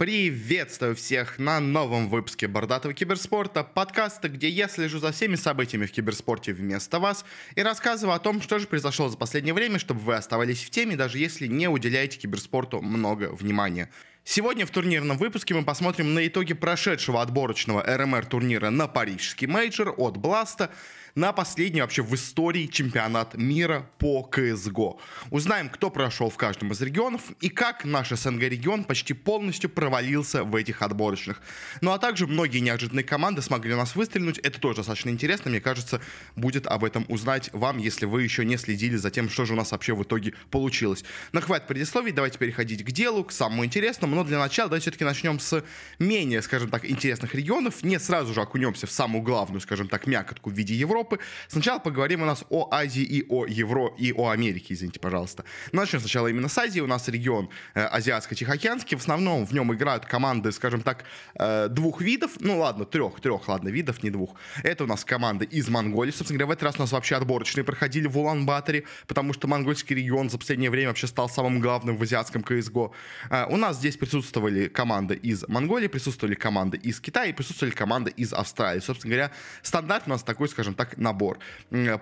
Приветствую всех на новом выпуске Бородатого киберспорта, подкаста, где я слежу за всеми событиями в киберспорте вместо вас и рассказываю о том, что же произошло за последнее время, чтобы вы оставались в теме, даже если не уделяете киберспорту много внимания. Сегодня в турнирном выпуске мы посмотрим на итоги прошедшего отборочного RMR турнира на парижский мейджор от Blast а, на последний вообще в истории чемпионат мира по CSGO. Узнаем, кто прошел в каждом из регионов и как наш СНГ-регион почти полностью провалился в этих отборочных. Ну а также многие неожиданные команды смогли у нас выстрелить. Это тоже достаточно интересно. Мне кажется, будет об этом узнать вам, если вы еще не следили за тем, что же у нас вообще в итоге получилось. Но хватит предисловий, давайте переходить к делу, к самому интересному. Но для начала давайте все-таки начнем с менее, скажем так, интересных регионов. Не сразу же окунемся в самую главную, скажем так, мякотку в виде Европы Европы. Сначала поговорим у нас о Азии и о Евро и о Америке, извините, пожалуйста. Начнем сначала именно с Азии. У нас регион э, азиатско-тихоокеанский. В основном в нем играют команды, скажем так, э, двух видов. Ну ладно, трех, трех, ладно, видов, не двух. Это у нас команды из Монголии. Собственно говоря, в этот раз у нас вообще отборочные проходили в Улан-Баторе, потому что монгольский регион за последнее время вообще стал самым главным в азиатском CSGO. Э, у нас здесь присутствовали команды из Монголии, присутствовали команды из Китая и присутствовали команды из Австралии. Собственно говоря, стандарт у нас такой, скажем так, набор.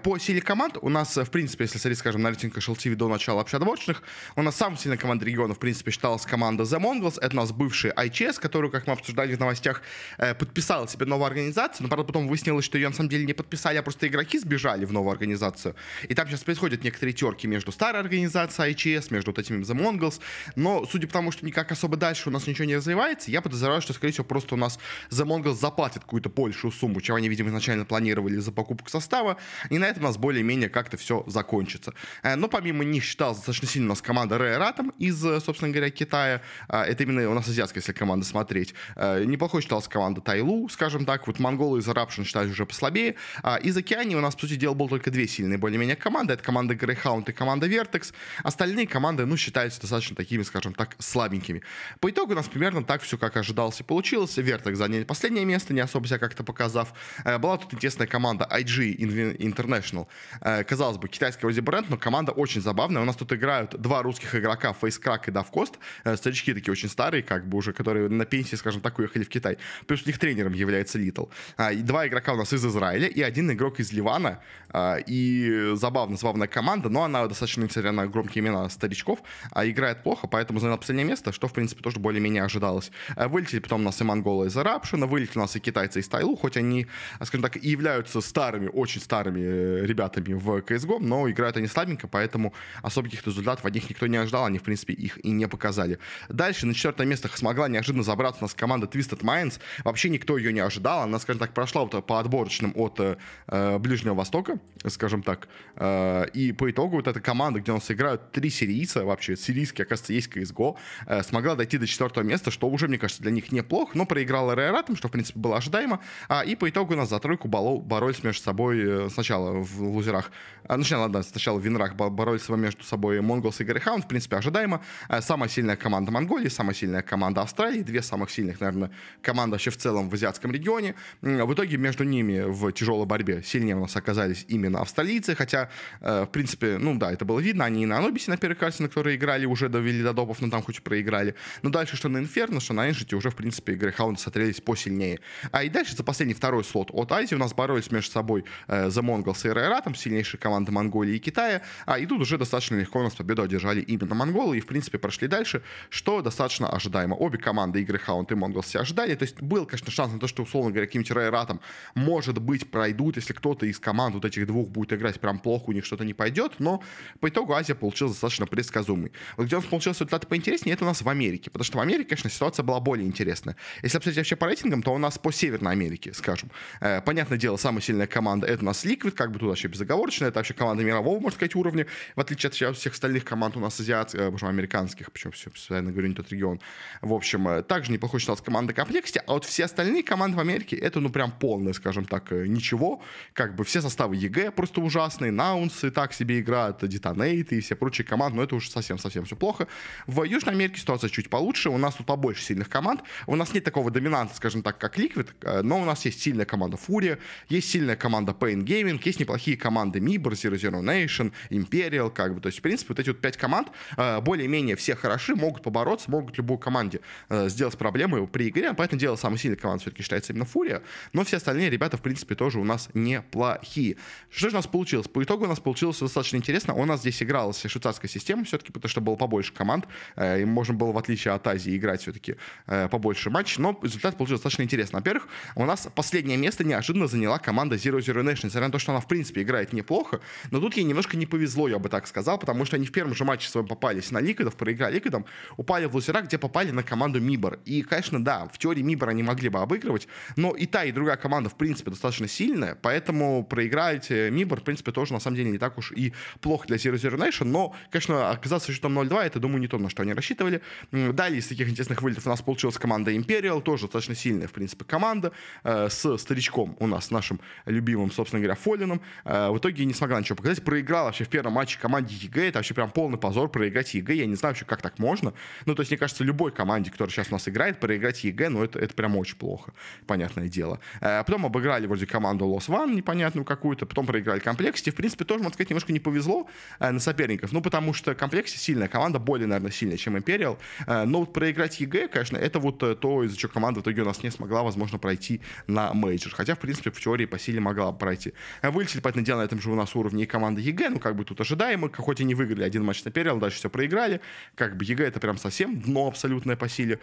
По силе команд у нас, в принципе, если смотреть, скажем, на рейтинг HLTV до начала общеотборочных, у нас самая сильная команда региона, в принципе, считалась команда The Mongols. Это у нас бывший ICS, которую, как мы обсуждали в новостях, э, подписала себе новую организацию, но, правда, потом выяснилось, что ее на самом деле не подписали, а просто игроки сбежали в новую организацию. И там сейчас происходят некоторые терки между старой организацией ICS, между вот этими The Mongols. Но, судя по тому, что никак особо дальше у нас ничего не развивается, я подозреваю, что, скорее всего, просто у нас The Mongols заплатят какую-то большую сумму, чем они, видимо, изначально планировали за покупку покупку состава, и на этом у нас более-менее как-то все закончится. Э, но помимо них считалась достаточно сильно у нас команда Rare Atom из, э, собственно говоря, Китая. Э, это именно у нас азиатская, если команда смотреть. Неплохой считалась команда Тайлу, скажем так. Вот монголы из Eruption считались уже послабее. А из Океании у нас, по сути дела, было только две сильные более-менее команды. Это команда Greyhound и команда Vertex. Остальные команды, ну, считаются достаточно такими, скажем так, слабенькими. По итогу у нас примерно так все, как ожидалось и получилось. Vertex заняли последнее место, не особо себя как-то показав. Была тут интересная команда IG IG International. Э, казалось бы, китайский вроде бренд, но команда очень забавная. У нас тут играют два русских игрока, Фейскрак и Давкост. Э, старички такие очень старые, как бы уже, которые на пенсии, скажем так, уехали в Китай. Плюс у них тренером является Литл. А, два игрока у нас из Израиля и один игрок из Ливана. А, и забавно, забавная команда, но она достаточно, несмотря на громкие имена старичков, а играет плохо, поэтому заняла последнее место, что, в принципе, тоже более-менее ожидалось. Э, вылетели потом у нас и монголы из Арабшина, вылетели у нас и китайцы из Тайлу, хоть они, скажем так, и являются старыми очень старыми э, ребятами в CSGO, но играют они слабенько, поэтому особо результатов от них никто не ожидал, они, в принципе, их и не показали. Дальше на четвертое место смогла неожиданно забраться у нас команда Twisted Minds. Вообще никто ее не ожидал, она, скажем так, прошла вот по отборочным от э, Ближнего Востока, скажем так, э, и по итогу вот эта команда, где у нас играют три сирийца, вообще сирийские, оказывается, есть CSGO, э, смогла дойти до четвертого места, что уже, мне кажется, для них неплохо, но проиграла Рейратом, что, в принципе, было ожидаемо, а, и по итогу у нас за тройку боролись между собой собой сначала в лузерах, а, сначала, да, сначала в винрах боролись между собой Монголс и Грейхаунд, в принципе, ожидаемо. А, самая сильная команда Монголии, самая сильная команда Австралии, две самых сильных, наверное, команды вообще в целом в азиатском регионе. В итоге между ними в тяжелой борьбе сильнее у нас оказались именно австралийцы, хотя, э, в принципе, ну да, это было видно, они и на Анубисе на первой карте, на которой играли, уже довели до допов, но там хоть проиграли. Но дальше, что на Инферно, что на Эншите, уже, в принципе, Грейхаунды смотрелись посильнее. А и дальше за последний второй слот от Азии у нас боролись между собой э, The Mongols и там сильнейшие команды Монголии и Китая, а и тут уже достаточно легко у нас победу одержали именно монголы и, в принципе, прошли дальше, что достаточно ожидаемо. Обе команды игры Хаунт и Монголс все ожидали, то есть был, конечно, шанс на то, что, условно говоря, каким-нибудь там, может быть, пройдут, если кто-то из команд вот этих двух будет играть прям плохо, у них что-то не пойдет, но по итогу Азия получилась достаточно предсказуемой. Вот где у нас получился результаты поинтереснее, это у нас в Америке, потому что в Америке, конечно, ситуация была более интересная. Если обсудить вообще по рейтингам, то у нас по Северной Америке, скажем. Э, понятное дело, самая сильная команда это у нас Liquid, как бы тут вообще безоговорочно, это вообще команда мирового, можно сказать, уровня, в отличие от всех остальных команд у нас азиатских, э, американских, почему все постоянно говорю не тот регион. В общем, э, также неплохой считалась команда Complexity, а вот все остальные команды в Америке, это, ну, прям полное, скажем так, э, ничего, как бы все составы EG просто ужасные, Nouns ы так себе играют, Detonate ы и все прочие команды, но это уже совсем-совсем все плохо. В Южной Америке ситуация чуть получше, у нас тут побольше сильных команд. У нас нет такого доминанта, скажем так, как Liquid, но у нас есть сильная команда Furia, есть сильная команда paiN Gaming, есть неплохие команды MIBR, 00 Nation, Imperial, как бы. То есть, в принципе, вот эти вот пять команд э, более-менее все хороши, могут побороться, могут любой команде э, сделать проблемы при игре. Поэтому дело самой сильной командой все-таки считается именно Фурия. Но все остальные ребята, в принципе, тоже у нас неплохие. Что же у нас получилось? По итогу у нас получилось достаточно интересно. У нас здесь игралась швейцарская система все-таки, потому что было побольше команд. И можно было, в отличие от Азии, играть все-таки побольше матчей. Но результат получился достаточно интересно. Во-первых, у нас последнее место неожиданно заняла команда Zero Zero Nation. Несмотря на то, что она, в принципе, играет неплохо, но тут ей немножко не повезло, я бы так сказал, потому что они в первом же матче своем попались на Ликвидов, проиграли Ликвидом, упали в лузера, где попали на команду Мибор. И, конечно, да, в теории Мибор они могли бы обыгрывать, но и та, и другая команда, в принципе, достаточно сильная, поэтому проиграть э, Мибор, в принципе, тоже, на самом деле, не так уж и плохо для Zero Zero Nation, но, конечно, оказаться счетом 0-2, это, думаю, не то, на что они рассчитывали. Далее из таких интересных вылетов у нас получилась команда Imperial, тоже достаточно сильная, в принципе, команда, э, с старичком у нас, нашим любимым, собственно говоря, FalleN ом. Э, в итоге не смогла ничего показать, проиграла вообще в первом матче команде EG, это вообще прям полный позор проиграть EG, я не знаю вообще, как так можно. Ну, то есть, мне кажется, любой команде, которая сейчас у нас играет, проиграть EG, ну, это, это прям очень плохо, понятное дело. Э, потом обыграли вроде команду Los oNe непонятную какую-то, потом проиграли Complexity. В принципе, тоже, можно сказать, немножко не повезло э, на соперников, ну, потому что Complexity сильная команда, более, наверное, сильная, чем. Э, но вот проиграть EG, конечно, это вот то, из-за чего команда в итоге у нас не смогла, возможно, пройти на мейджор. Хотя, в принципе, в теории по силе могла пройти. Вылетели, поэтому дело на этом же у нас уровне и команда EG, ну, как бы тут ожидаемо, хоть и не выиграли один матч на Imperial, дальше все проиграли, как бы EG это прям совсем дно абсолютное по силе,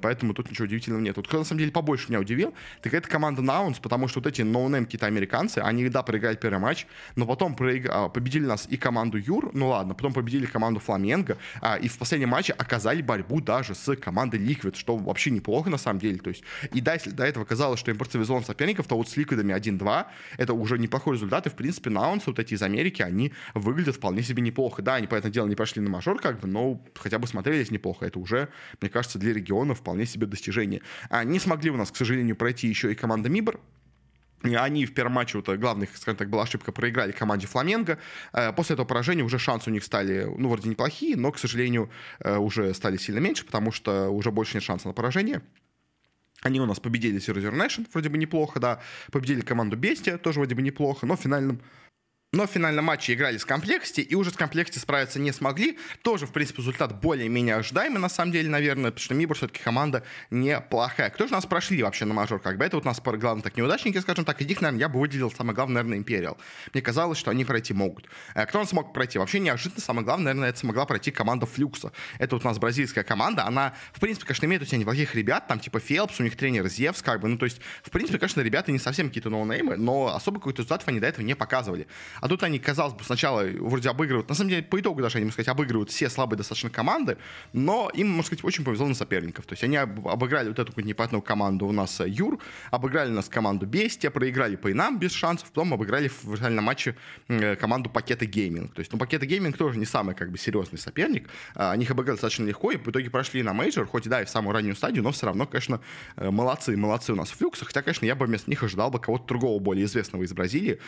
поэтому тут ничего удивительного нет. Вот кто на самом деле побольше меня удивил, так это команда Nouns, потому что вот эти no-name какие-то американцы, они, да, проиграли первый матч, но потом проиг... А, победили нас и команду Юр, ну ладно, потом победили команду Flamengo, а, и в последнем матче оказали борьбу даже с командой Liquid, что вообще неплохо на самом деле, то есть, и да, если до этого казалось, что импортивизован соперников, то вот с Ликвидами 1-2, это уже неплохой результат, и, в принципе, Наунс, вот эти из Америки, они выглядят вполне себе неплохо. Да, они, понятное дело, не пошли на мажор, как бы, но хотя бы смотрелись неплохо. Это уже, мне кажется, для региона вполне себе достижение. Не смогли у нас, к сожалению, пройти еще и команда Мибор, они в первом матче, вот, главных, скажем так, была ошибка, проиграли команде Фламенго. Э, после этого поражения уже шансы у них стали, ну, вроде неплохие, но, к сожалению, э, уже стали сильно меньше, потому что уже больше нет шанса на поражение. Они у нас победили Zero Zero Nation, вроде бы неплохо, да. Победили команду Бестия, тоже вроде бы неплохо, но в финальном но в финальном матче играли с комплекте, и уже с комплекте справиться не смогли. Тоже, в принципе, результат более-менее ожидаемый, на самом деле, наверное, потому что Мибор все-таки команда неплохая. Кто же нас прошли вообще на мажор? Как бы это вот у нас пара главных так неудачники, скажем так. Из них, наверное, я бы выделил самое главное, наверное, Империал. Мне казалось, что они пройти могут. А кто он смог пройти? Вообще неожиданно, самое главное, наверное, это смогла пройти команда Флюкса. Это вот у нас бразильская команда, она, в принципе, конечно, имеет у себя неплохих ребят, там типа Фелпс, у них тренер Зевс, как бы, ну, то есть, в принципе, конечно, ребята не совсем какие-то ноунеймы, но особо какой-то результатов они до этого не показывали. А тут они, казалось бы, сначала вроде обыгрывают, на самом деле, по итогу даже, они, можно сказать, обыгрывают все слабые достаточно команды, но им, можно сказать, очень повезло на соперников. То есть они обыграли вот эту какую-то непонятную команду у нас э, Юр, обыграли нас команду Бестия, проиграли по инам без шансов, потом обыграли в финальном матче э, команду Paquetá Gaming. То есть, ну, Paquetá Gaming тоже не самый, как бы, серьезный соперник. А, они их обыграли достаточно легко, и в итоге прошли на мейджор, хоть и, да, и в самую раннюю стадию, но все равно, конечно, э, молодцы, молодцы у нас Fluxo. Хотя, конечно, я бы вместо них ожидал бы кого-то другого, более известного из Бразилии,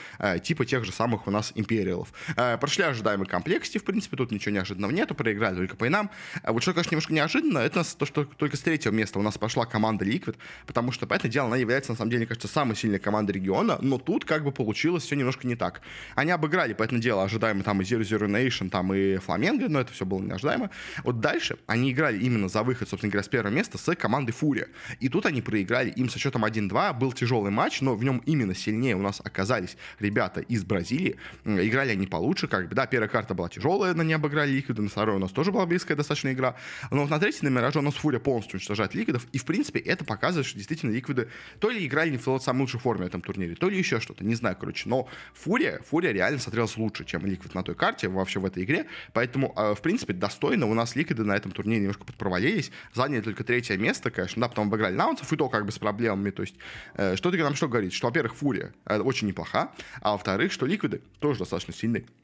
типа тех же самых у нас Imperial ов. Прошли ожидаемый Complexity, в принципе, тут ничего неожиданного нету, проиграли только paiN ам. А вот что, конечно, немножко неожиданно, это то, что только с третьего места у нас пошла команда Liquid, потому что, по этому делу, она является, на самом деле, мне кажется, самой сильной командой региона, но тут как бы получилось все немножко не так. Они обыграли, по этому делу, ожидаемо там и Zero Zero Nation, там и Фламенго, но это все было неожидаемо. Вот дальше они играли именно за выход, собственно говоря, с первого места с командой Фурия. И тут они проиграли им со счетом 1-2, был тяжелый матч, но в нем именно сильнее у нас оказались ребята из Бразилии. Играли они получше, как бы, да, первая карта была тяжелая, на ней обыграли Ликвиды, на второй у нас тоже была близкая достаточно игра, но вот на третьей на Мираже у нас Фурия полностью уничтожает Ликвидов, и в принципе это показывает, что действительно Ликвиды то ли играли не в самой лучшей форме на этом турнире, то ли еще что-то, не знаю, короче, но Фурия, Фурия реально смотрелась лучше, чем Ликвид на той карте, вообще в этой игре, поэтому, э, в принципе, достойно у нас Ликвиды на этом турнире немножко подпровалились, заняли только третье место, конечно, да, потом обыграли Наунцев, и то как бы с проблемами, то есть, э, что таки нам что говорит, что, во-первых, Фурия э, очень неплоха, а во-вторых, что Ликвиды тоже достаточно сильные Э,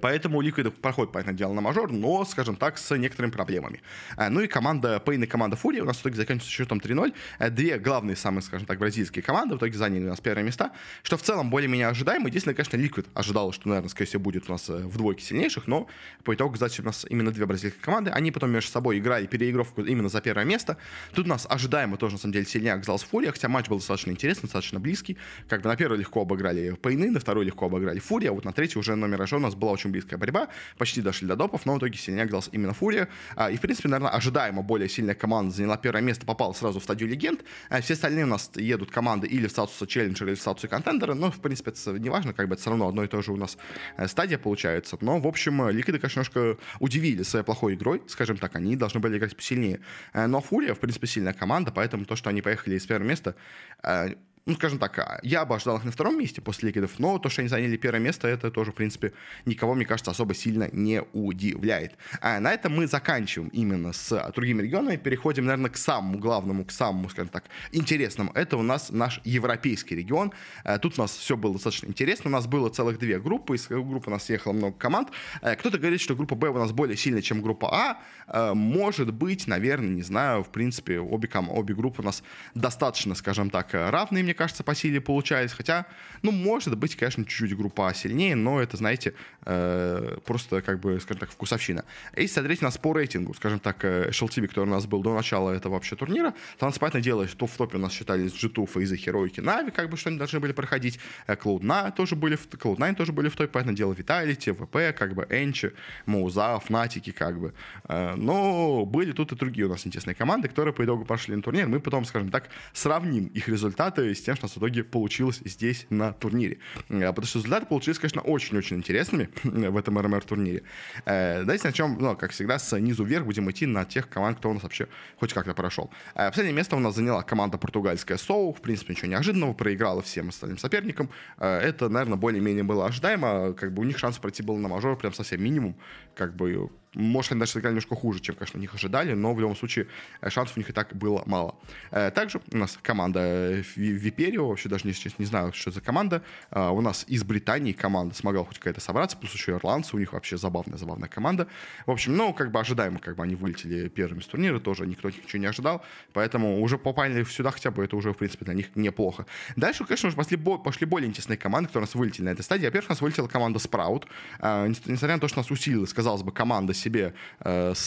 поэтому Liquid проходит, понятное дело, на мажор, но, скажем так, с некоторыми проблемами. Э, ну и команда Pain и команда Fury у нас в итоге заканчивается счетом 3-0. Э, две главные, самые, скажем так, бразильские команды в итоге заняли у нас первые места, что в целом более-менее ожидаемо. Единственное, конечно, Liquid ожидал, что, наверное, скорее всего, будет у нас в двойке сильнейших, но по итогу, кстати, у нас именно две бразильские команды. Они потом между собой играли переигровку именно за первое место. Тут у нас ожидаемо тоже, на самом деле, сильнее оказалась Фурия, хотя матч был достаточно интересный, достаточно близкий. Как бы на первый легко обыграли Пейны, на второй легко обыграли Фурия, а вот на третий уже номер нас была очень близкая борьба почти дошли до допов, но в итоге сильнее оказалась именно Фурия. А, и, в принципе, наверное, ожидаемо более сильная команда заняла первое место, попала сразу в стадию легенд. А все остальные у нас едут команды или в статусе челленджера, или в статусе контендера, но, в принципе, это не важно, как бы это все равно одно и то же у нас э, стадия получается. Но, в общем, Ликвиды, конечно, немножко удивили своей плохой игрой, скажем так, они должны были играть посильнее. Э, но Фурия, в принципе, сильная команда, поэтому то, что они поехали из первого места, э, ну, скажем так, а, я бы ожидал их на втором месте после Ликвидов, но то, что они заняли первое место, это тоже, в принципе, никого, мне кажется, особо сильно не удивляет. А на этом мы заканчиваем именно с другими регионами, переходим, наверное, к самому главному, к самому, скажем так, интересному. Это у нас наш европейский регион. А, тут у нас все было достаточно интересно. У нас было целых две группы, из группы у нас ехало много команд. А, кто-то говорит, что группа Б у нас более сильная, чем группа А. Может быть, наверное, не знаю, в принципе, обе, обе группы у нас достаточно, скажем так, равные, мне кажется, по силе получались. Хотя, ну, может быть, конечно, чуть-чуть группа сильнее, но это, знаете, э, просто, как бы, скажем так, вкусовщина. И, соответственно, у нас по рейтингу, скажем так, HLTV, э, который у нас был до начала этого вообще турнира, там, понятное дело, что в топе у нас считались G2, Фейзы, Хероики, Нави, как бы, что они должны были проходить. Cloud9 тоже были в, Cloud9 тоже были в топе, понятное дело, Vitality, ВП, как бы, Энчи, Моуза, Фнатики, как бы. Э, но были тут и другие у нас интересные команды, которые по итогу пошли на турнир. Мы потом, скажем так, сравним их результаты с тем, что у нас в итоге получилось здесь на турнире. Э, потому что результаты получились, конечно, очень-очень интересными в этом РМР-турнире. Э, давайте начнем, ну, как всегда, с низу вверх будем идти на тех команд, кто у нас вообще хоть как-то прошел. Э, последнее место у нас заняла команда португальская Соу. В принципе, ничего неожиданного. Проиграла всем остальным соперникам. Это, наверное, более-менее было ожидаемо. Как бы у них шанс пройти был на мажор прям совсем минимум. Как бы может, они даже сыграли немножко хуже, чем, конечно, них ожидали, но в любом случае э, шансов у них и так было мало. Э, также у нас команда э, Виперио, вообще даже не, не знаю, что за команда. У нас из Британии команда смогла хоть какая-то собраться, плюс еще ирландцы, у них вообще забавная-забавная команда. В общем, ну, как бы ожидаемо, как бы они вылетели первыми с турнира, тоже никто ничего не ожидал, поэтому уже попали сюда хотя бы, это уже, в принципе, для них неплохо. Дальше, конечно, уже пошли, пошли более интересные команды, которые у нас вылетели на этой стадии. Во-первых, у нас вылетела команда Sprout, несмотря на то, что у нас усилилась, казалось бы, команда себе э, с,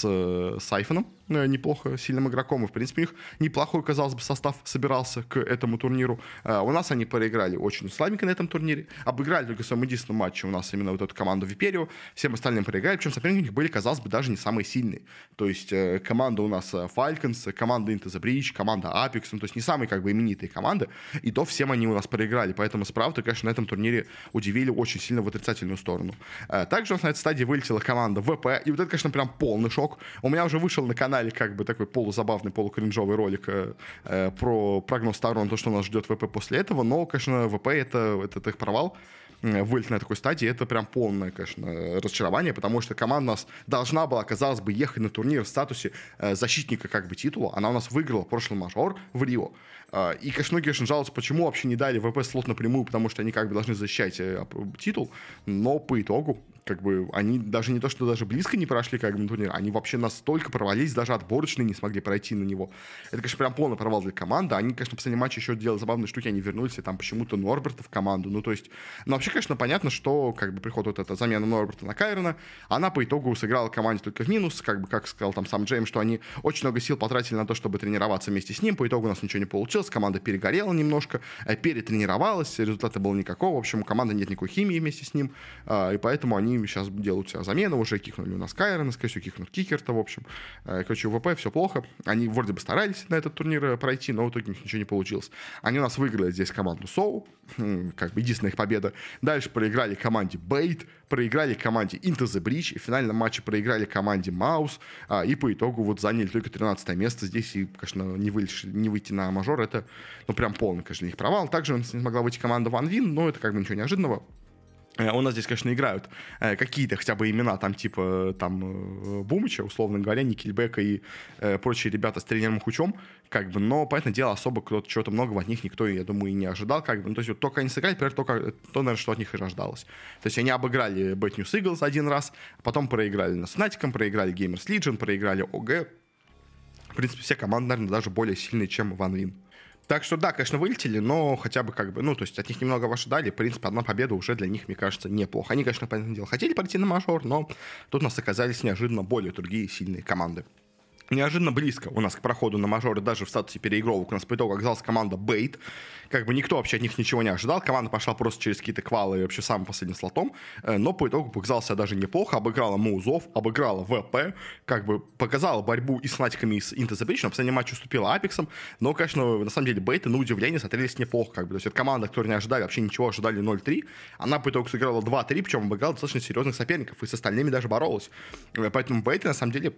с э, неплохо сильным игроком. И, в принципе, у них неплохой, казалось бы, состав собирался к этому турниру. Э, у нас они проиграли очень слабенько на этом турнире. Обыграли только в своем единственном матче у нас именно вот эту команду Виперио. Всем остальным проиграли. Причем соперники у них были, казалось бы, даже не самые сильные. То есть э, команда у нас э, Falcons, команда Into the команда Apex, ну, то есть не самые как бы именитые команды. И то всем они у нас проиграли. Поэтому справді, конечно, на этом турнире удивили очень сильно в отрицательную сторону. Э, также у нас на этой стадии вылетела команда ВП. И вот это, конечно, прям полный шок. У меня уже вышел на канале как бы такой полузабавный, полукринжовый ролик э, э, про прогноз сторон, то, что нас ждет ВП после этого, но, конечно, ВП это, это их провал вылет на такой стадии, это прям полное, конечно, разочарование, потому что команда у нас должна была, казалось бы, ехать на турнир в статусе э, защитника как бы титула. Она у нас выиграла прошлый мажор в Рио. Э, и, конечно, многие конечно, жалуются, почему вообще не дали ВП слот напрямую, потому что они как бы должны защищать э, титул. Но по итогу как бы они даже не то, что даже близко не прошли как бы турнир, они вообще настолько провалились, даже отборочные не смогли пройти на него. Это, конечно, прям полный провал для команды. Они, конечно, в последнем матче еще делали забавные штуки, они вернулись, и там почему-то Норберта в команду. Ну, то есть, ну, вообще, конечно, понятно, что как бы приход вот эта замена Норберта на Кайрона, она по итогу сыграла команде только в минус, как бы, как сказал там сам Джейм, что они очень много сил потратили на то, чтобы тренироваться вместе с ним, по итогу у нас ничего не получилось, команда перегорела немножко, э, перетренировалась, результата было никакого, в общем, у команды нет никакой химии вместе с ним, а, и поэтому они сейчас делают себя замену, уже кикнули у нас Кайрона, скорее всего, кикнут Кикерта, в общем. Э, короче, у ВП все плохо. Они вроде бы старались на этот турнир э, пройти, но в итоге у них ничего не получилось. Они у нас выиграли здесь команду Соу, как бы единственная их победа. Дальше проиграли команде Бейт, проиграли команде Into the Breach, и в финальном матче проиграли команде Маус, и по итогу вот заняли только 13 место здесь, и, конечно, не, выйти, не выйти на мажор, это, ну, прям полный, конечно, их провал. Также у нас не смогла выйти команда Ван Вин, но это как бы ничего неожиданного. Э, у нас здесь, конечно, играют э, какие-то хотя бы имена, там, типа, там, э, Бумыча, условно говоря, Никельбека и прочие ребята с тренером Хучом, как бы, но, понятное дело, особо кто-то чего-то многого от них никто, я думаю, и не ожидал, как бы, ну, то есть вот только они сыграли, например, только то, наверное, что от них и ожидалось. То есть они обыграли Bad News Eagles один раз, потом проиграли на Снатиком, проиграли Gamers Legion, проиграли ОГ. В принципе, все команды, наверное, даже более сильные, чем Ван Вин. Так что да, конечно, вылетели, но хотя бы как бы, ну, то есть от них немного ожидали. В принципе, одна победа уже для них, мне кажется, неплохо. Они, конечно, понятное дело, хотели пойти на мажор, но тут у нас оказались неожиданно более другие сильные команды неожиданно близко у нас к проходу на мажоры даже в статусе переигровок. У нас по итогу оказалась команда Бейт. Как бы никто вообще от них ничего не ожидал. Команда пошла просто через какие-то квалы вообще самым последним слотом. Э, но по итогу показал себя даже неплохо. Обыграла Музов, обыграла ВП. Как бы показала борьбу и с Натиками, и с. На последнем матче уступила Апексом. Но, конечно, на самом деле Бейты, на удивление, смотрелись неплохо. Как бы. То есть это команда, которую не ожидали вообще ничего, ожидали 0-3. Она по итогу сыграла 2-3, причем обыграла достаточно серьезных соперников. И с остальными даже боролась. Э, поэтому Бейты, на самом деле,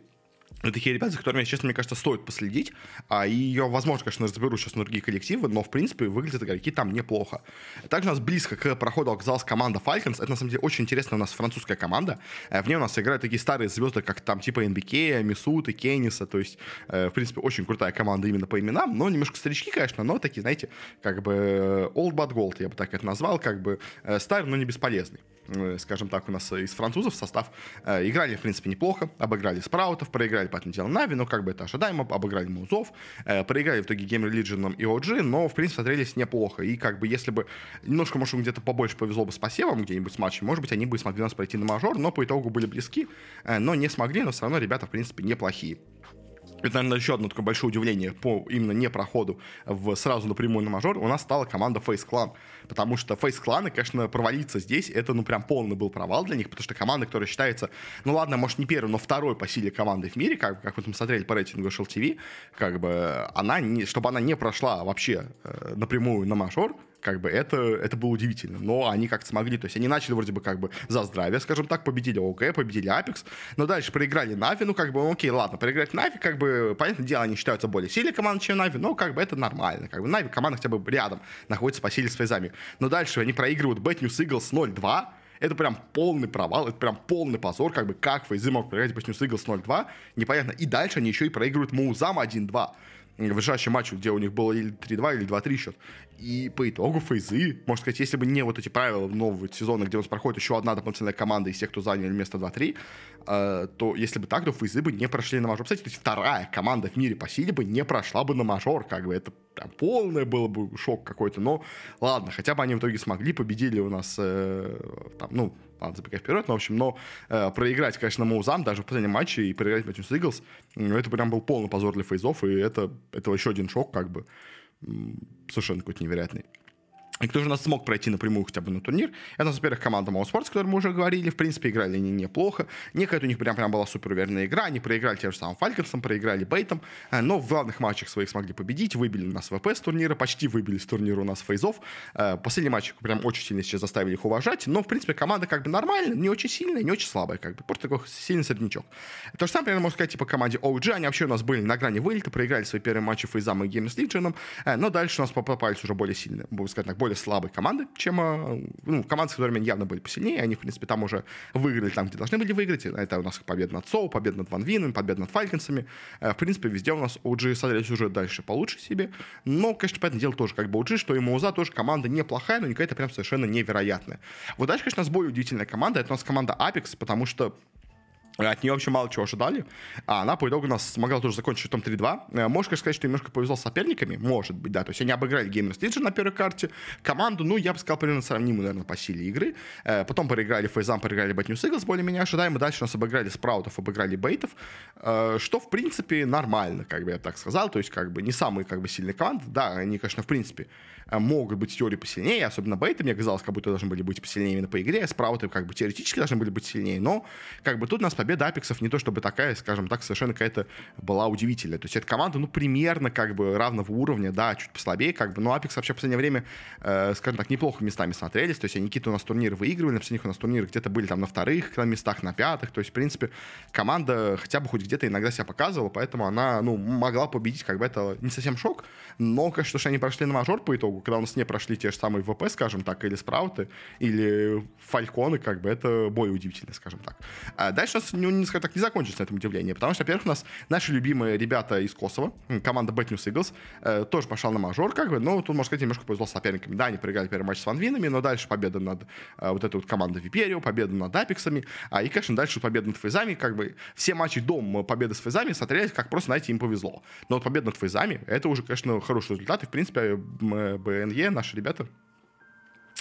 это такие ребята, за которыми, честно, мне кажется, стоит последить. А, ее, возможно, конечно, разберу сейчас на другие коллективы, но, в принципе, выглядят игроки там неплохо. Также у нас близко к проходу оказалась команда Falcons. Это, на самом деле, очень интересная у нас французская команда. Э, в ней у нас играют такие старые звезды, как там типа НБК, Мисут и Кенниса. То есть, э, в принципе, очень крутая команда именно по именам. Но немножко старички, конечно, но такие, знаете, как бы э, old but gold, я бы так это назвал. Как бы старый, но не бесполезный скажем так, у нас из французов состав. Играли, в принципе, неплохо. Обыграли Спраутов, проиграли понятное дело, Нави, но как бы это ожидаемо, обыграли Музов, э, проиграли в итоге Game Religion и OG, но, в принципе, смотрелись неплохо. И как бы если бы немножко, может, где-то побольше повезло бы с посевом где-нибудь с матчем, может быть, они бы смогли нас пройти на мажор, но по итогу были близки, э, но не смогли, но все равно ребята, в принципе, неплохие. Это, наверное, еще одно такое большое удивление по именно не проходу в сразу напрямую на мажор. У нас стала команда Face Clan. Потому что Clan, конечно, провалиться здесь, это, ну, прям полный был провал для них, потому что команда, которая считается, ну, ладно, может, не первой, но второй по силе команды в мире, как, как мы смотрели по рейтингу SHL как бы, она, не, чтобы она не прошла вообще э, напрямую на мажор, как бы это, это было удивительно. Но они как-то смогли, то есть они начали вроде бы как бы за здравие, скажем так, победили ОК, победили Апекс, но дальше проиграли NAVI, ну как бы, ну, окей, ладно, проиграть NAVI, как бы, понятное дело, они считаются более сильной командой, чем NAVI, но как бы это нормально, как бы NAVI команда хотя бы рядом находится по силе с FaZe ами. Но дальше они проигрывают Bad News Eagles 0-2, это прям полный провал, это прям полный позор, как бы как FaZe ы мог проиграть Bad News Eagles 0-2, непонятно. И дальше они еще и проигрывают MOUZ ам 1-2 в решающем матче, где у них было или 3-2, или 2-3 счет. И по итогу FaZe ы, можно сказать, если бы не вот эти правила нового сезона, где у нас проходит еще одна дополнительная команда из тех, кто заняли место 2-3, э, то если бы так, то фейзы бы не прошли на мажор. Кстати, то есть вторая команда в мире по силе бы не прошла бы на мажор, как бы это прям полное было бы шок какой-то, но ладно, хотя бы они в итоге смогли, победили у нас, э, там, ну, ладно, забегать вперед, но, в общем, но э, проиграть, конечно, Моузам даже в последнем матче и проиграть Матчус Иглс, это прям был полный позор для фейзов, и это, это еще один шок, как бы, совершенно какой-то невероятный. И кто же у нас смог пройти напрямую хотя бы на турнир? Это, во-первых, команда Sports, о которой мы уже говорили. В принципе, играли они неплохо. Не какая-то у них прям, прям была супер уверенная игра. Они проиграли тем же самым Фальконсом, проиграли Бейтом. Э, но в главных матчах своих смогли победить. Выбили нас ВП с турнира. Почти выбили с турнира у нас фейзов. Э, последний матч прям очень сильно сейчас заставили их уважать. Но, в принципе, команда как бы нормальная, не очень сильная, не очень слабая. Как бы. Просто такой сильный среднячок. То же самое, примерно, можно сказать, типа команде OG. Они вообще у нас были на грани вылета. Проиграли свои первые матчи фейзам и Legion. Э, но дальше у нас попались уже более сильные, будем сказать так, более слабые команды чем а, ну, команды, с которыми они явно были посильнее. Они, в принципе, там уже выиграли там, где должны были выиграть. Это у нас победа над Соу, победа над Ван Вином, победа над Фальконсами. Э, в принципе, везде у нас OG смотрелись уже дальше получше себе. Но, конечно, понятное дело, тоже как бы OG, что и Мауза тоже команда неплохая, но не какая-то прям совершенно невероятная. Вот дальше, конечно, у нас более удивительная команда. Это у нас команда Apex, потому что от нее вообще мало чего ожидали. А она по итогу нас смогла тоже закончить счетом 3-2. Э, можешь сказать, что немножко повезло с соперниками? Может быть, да. То есть они обыграли Gamers Legion на первой карте. Команду, ну, я бы сказал, примерно сравнимую, наверное, по силе игры. Э, потом проиграли Фейзам, проиграли Bad News Eagles, более-менее ожидаемо. Дальше нас обыграли Спраутов, обыграли Бейтов. Э, что, в принципе, нормально, как бы я так сказал. То есть, как бы, не самые, как бы, сильные команды. Да, они, конечно, в принципе, могут быть теории посильнее. Особенно Бейты, мне казалось, как будто должны были быть посильнее именно по игре. Спрауты, как бы, теоретически должны были быть сильнее. Но, как бы, тут нас победили победа Апексов не то чтобы такая, скажем так, совершенно какая-то была удивительная. То есть эта команда, ну, примерно как бы равного уровня, да, чуть послабее, как бы, но Апекс вообще в последнее время, э, скажем так, неплохо местами смотрелись, то есть они какие-то у нас турниры выигрывали, на последних у нас турниры где-то были там на вторых на местах, на пятых, то есть, в принципе, команда хотя бы хоть где-то иногда себя показывала, поэтому она, ну, могла победить, как бы это не совсем шок, но, конечно, что они прошли на мажор по итогу, когда у нас не прошли те же самые ВП, скажем так, или Спрауты, или Фальконы, как бы, это более удивительно, скажем так. А дальше у нас, не, не, скажем так, не закончится на этом удивление, потому что, во-первых, у нас наши любимые ребята из Косово, команда Bad News Eagles, э, тоже пошла на мажор, как бы, но тут, можно сказать, немножко повезло с соперниками. Да, они проиграли первый матч с Ванвинами, но дальше победа над э, вот этой вот командой Виперио, победа над Апексами, а, и, конечно, дальше победа над Фейзами, как бы, все матчи дом победы с Фейзами смотрелись, как просто, знаете, им повезло. Но вот победа над Фейзами, это уже, конечно, хороший результат, и, в принципе, БНЕ, наши ребята,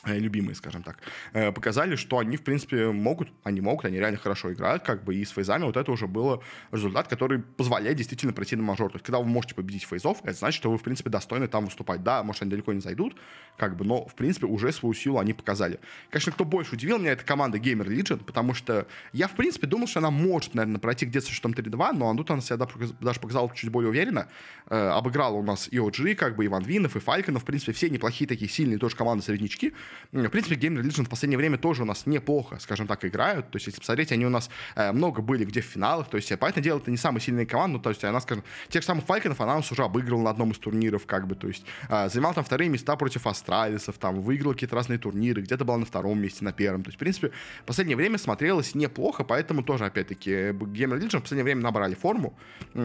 любимые, скажем так, э, показали, что они, в принципе, могут, они могут, они реально хорошо играют, как бы, и с фейзами вот это уже было результат, который позволяет действительно пройти на мажор. То есть, когда вы можете победить фейзов, это значит, что вы, в принципе, достойны там выступать. Да, может, они далеко не зайдут, как бы, но, в принципе, уже свою силу они показали. Конечно, кто больше удивил меня, это команда Gamer Legion, потому что я, в принципе, думал, что она может, наверное, пройти где-то со счетом 3-2, но тут она себя даже показала чуть более уверенно. Э, обыграла у нас и OG, как бы, и Ван Винов, и Фальконов, в принципе, все неплохие такие сильные тоже команды-среднячки. В принципе, Game Religion в последнее время тоже у нас неплохо, скажем так, играют. То есть, если посмотреть, они у нас э, много были где в финалах. То есть, э, понятное дело, это не самая сильная команда. То есть, она, скажем, тех же самых Фальконов она уже обыгрывала на одном из турниров, как бы. То есть, э, занимал там вторые места против Астралисов, там, выиграл какие-то разные турниры, где-то была на втором месте, на первом. То есть, в принципе, в последнее время смотрелось неплохо, поэтому тоже, опять-таки, Game Religion в последнее время набрали форму,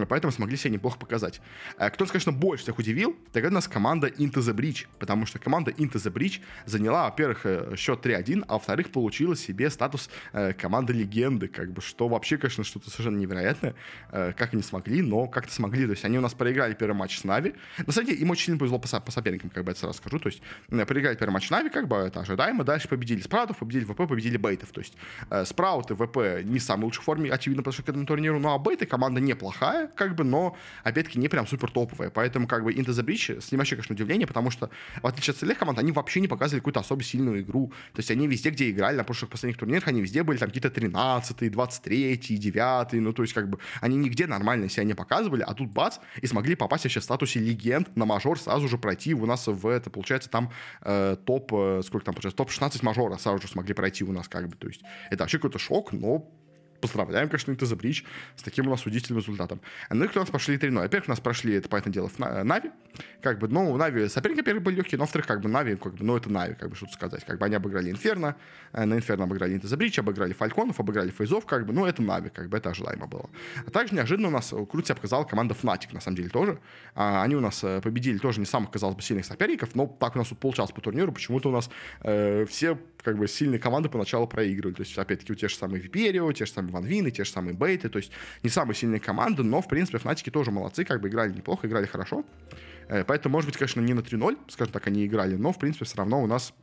поэтому смогли себя неплохо показать. Кто, конечно, больше всех удивил, так это у нас команда Into the Breach, потому что команда Into the Breach заняла, во-первых, счет 3-1, а во-вторых, получила себе статус э, команды легенды, как бы, что вообще, конечно, что-то совершенно невероятное, э, как они смогли, но как-то смогли, то есть они у нас проиграли первый матч с Нави, на самом деле им очень сильно повезло по, по соперникам, как бы это сразу скажу, то есть э, проиграли первый матч с Нави, как бы это ожидаемо, дальше победили Спраутов, победили ВП, победили Бейтов, то есть э, Спрауты, ВП не в самой лучшей форме, очевидно, подошли к этому турниру, ну а Бейты команда неплохая, как бы, но опять-таки не прям супер топовая, поэтому как бы Into the Breach с ним вообще, конечно, удивление, потому что в отличие от остальных команд, они вообще не показывали какую-то особо сильную игру, то есть они везде, где играли на прошлых последних турнирах, они везде были там какие-то 13 23 9 ну то есть как бы они нигде нормально себя не показывали, а тут бац, и смогли попасть вообще в статусе легенд на мажор, сразу же пройти у нас в это, получается, там э, топ, э, сколько там получается, топ-16 мажора сразу же смогли пройти у нас как бы, то есть это вообще какой-то шок, но поздравляем, конечно, Into the Breach с таким у нас удивительным результатом. Ну и кто у нас прошли 3 Во-первых, у нас прошли, это, понятное дело, Navi. Как бы, ну, Navi соперники, первые были легкие, но, во-вторых, как бы Navi, как бы, ну, это Navi, как бы, что сказать. Как бы они обыграли Инферно, э, на Инферно обыграли Into the Breach, обыграли Falcon ов, обыграли FaZe ов, как бы, ну, это Navi, как бы, это ожидаемо было. А также неожиданно у нас круто себя показала команда Fnatic, на самом деле, тоже. А, они у нас э, победили тоже не самых, казалось бы, сильных соперников, но так у нас тут полчаса по турниру, почему-то у нас э, все как бы сильные команды поначалу проигрывали. То есть, опять-таки, у те же самые Виперио, те же самые Ван Вины, те же самые Бейты, то есть не самые сильные команды, но, в принципе, Фнатики тоже молодцы, как бы играли неплохо, играли хорошо. Э, поэтому, может быть, конечно, не на 3-0, скажем так, они играли, но, в принципе, все равно у нас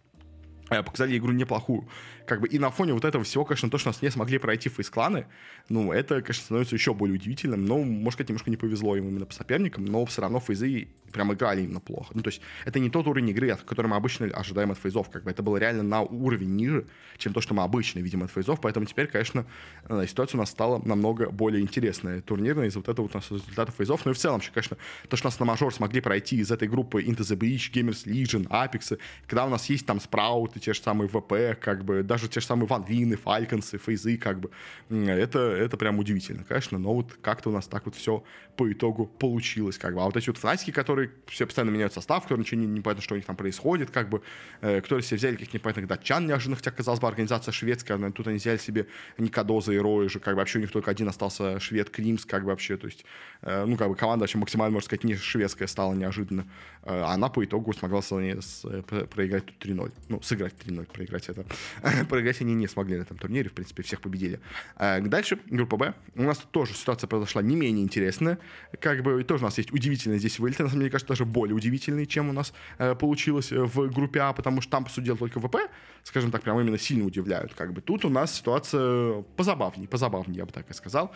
э, показали игру неплохую. Как бы и на фоне вот этого всего, конечно, то, что нас не смогли пройти фейс-кланы, ну, это, конечно, становится еще более удивительным. Но, может сказать, немножко не повезло им именно по соперникам, но все равно фейзы прям играли именно плохо. Ну, то есть это не тот уровень игры, который мы обычно ожидаем от фейзов. Как бы это было реально на уровень ниже, чем то, что мы обычно видим от фейзов. Поэтому теперь, конечно, э, ситуация у нас стала намного более интересная турнирная из-за вот этого вот у нас результата фейзов. Ну и в целом, еще, конечно, то, что нас на мажор смогли пройти из этой группы Into the Breach, Gamers Legion, Apex, когда у нас есть там спрауты, те же самые ВП, как бы даже те же самые Ван Вины, Фальконсы, Фейзы, как бы это, это прям удивительно, конечно, но вот как-то у нас так вот все по итогу получилось, как бы. А вот эти вот фанатики, которые все постоянно меняют состав, которые ничего не, не понятно, что у них там происходит, как бы, э, которые себе взяли каких-то непонятных датчан неожиданно, хотя, казалось бы, организация шведская, но тут они взяли себе Никодоза и Роя же, как бы вообще у них только один остался швед Кримс, как бы вообще, то есть, э, ну, как бы команда вообще максимально, можно сказать, не шведская стала неожиданно. Э, она по итогу смогла с, с, э, проиграть тут 3-0. Ну, сыграть 3-0, проиграть это. проиграть они не смогли на этом турнире, в принципе, всех победили. Э, дальше, группа Б. У нас тоже ситуация произошла не менее интересная. Как бы тоже у нас есть удивительные здесь вылеты, на самом деле, кажется, даже более удивительные, чем у нас э, получилось в группе А, потому что там посудил только ВП, скажем так, прям именно сильно удивляют. Как бы тут у нас ситуация позабавнее, позабавнее, я бы так и сказал.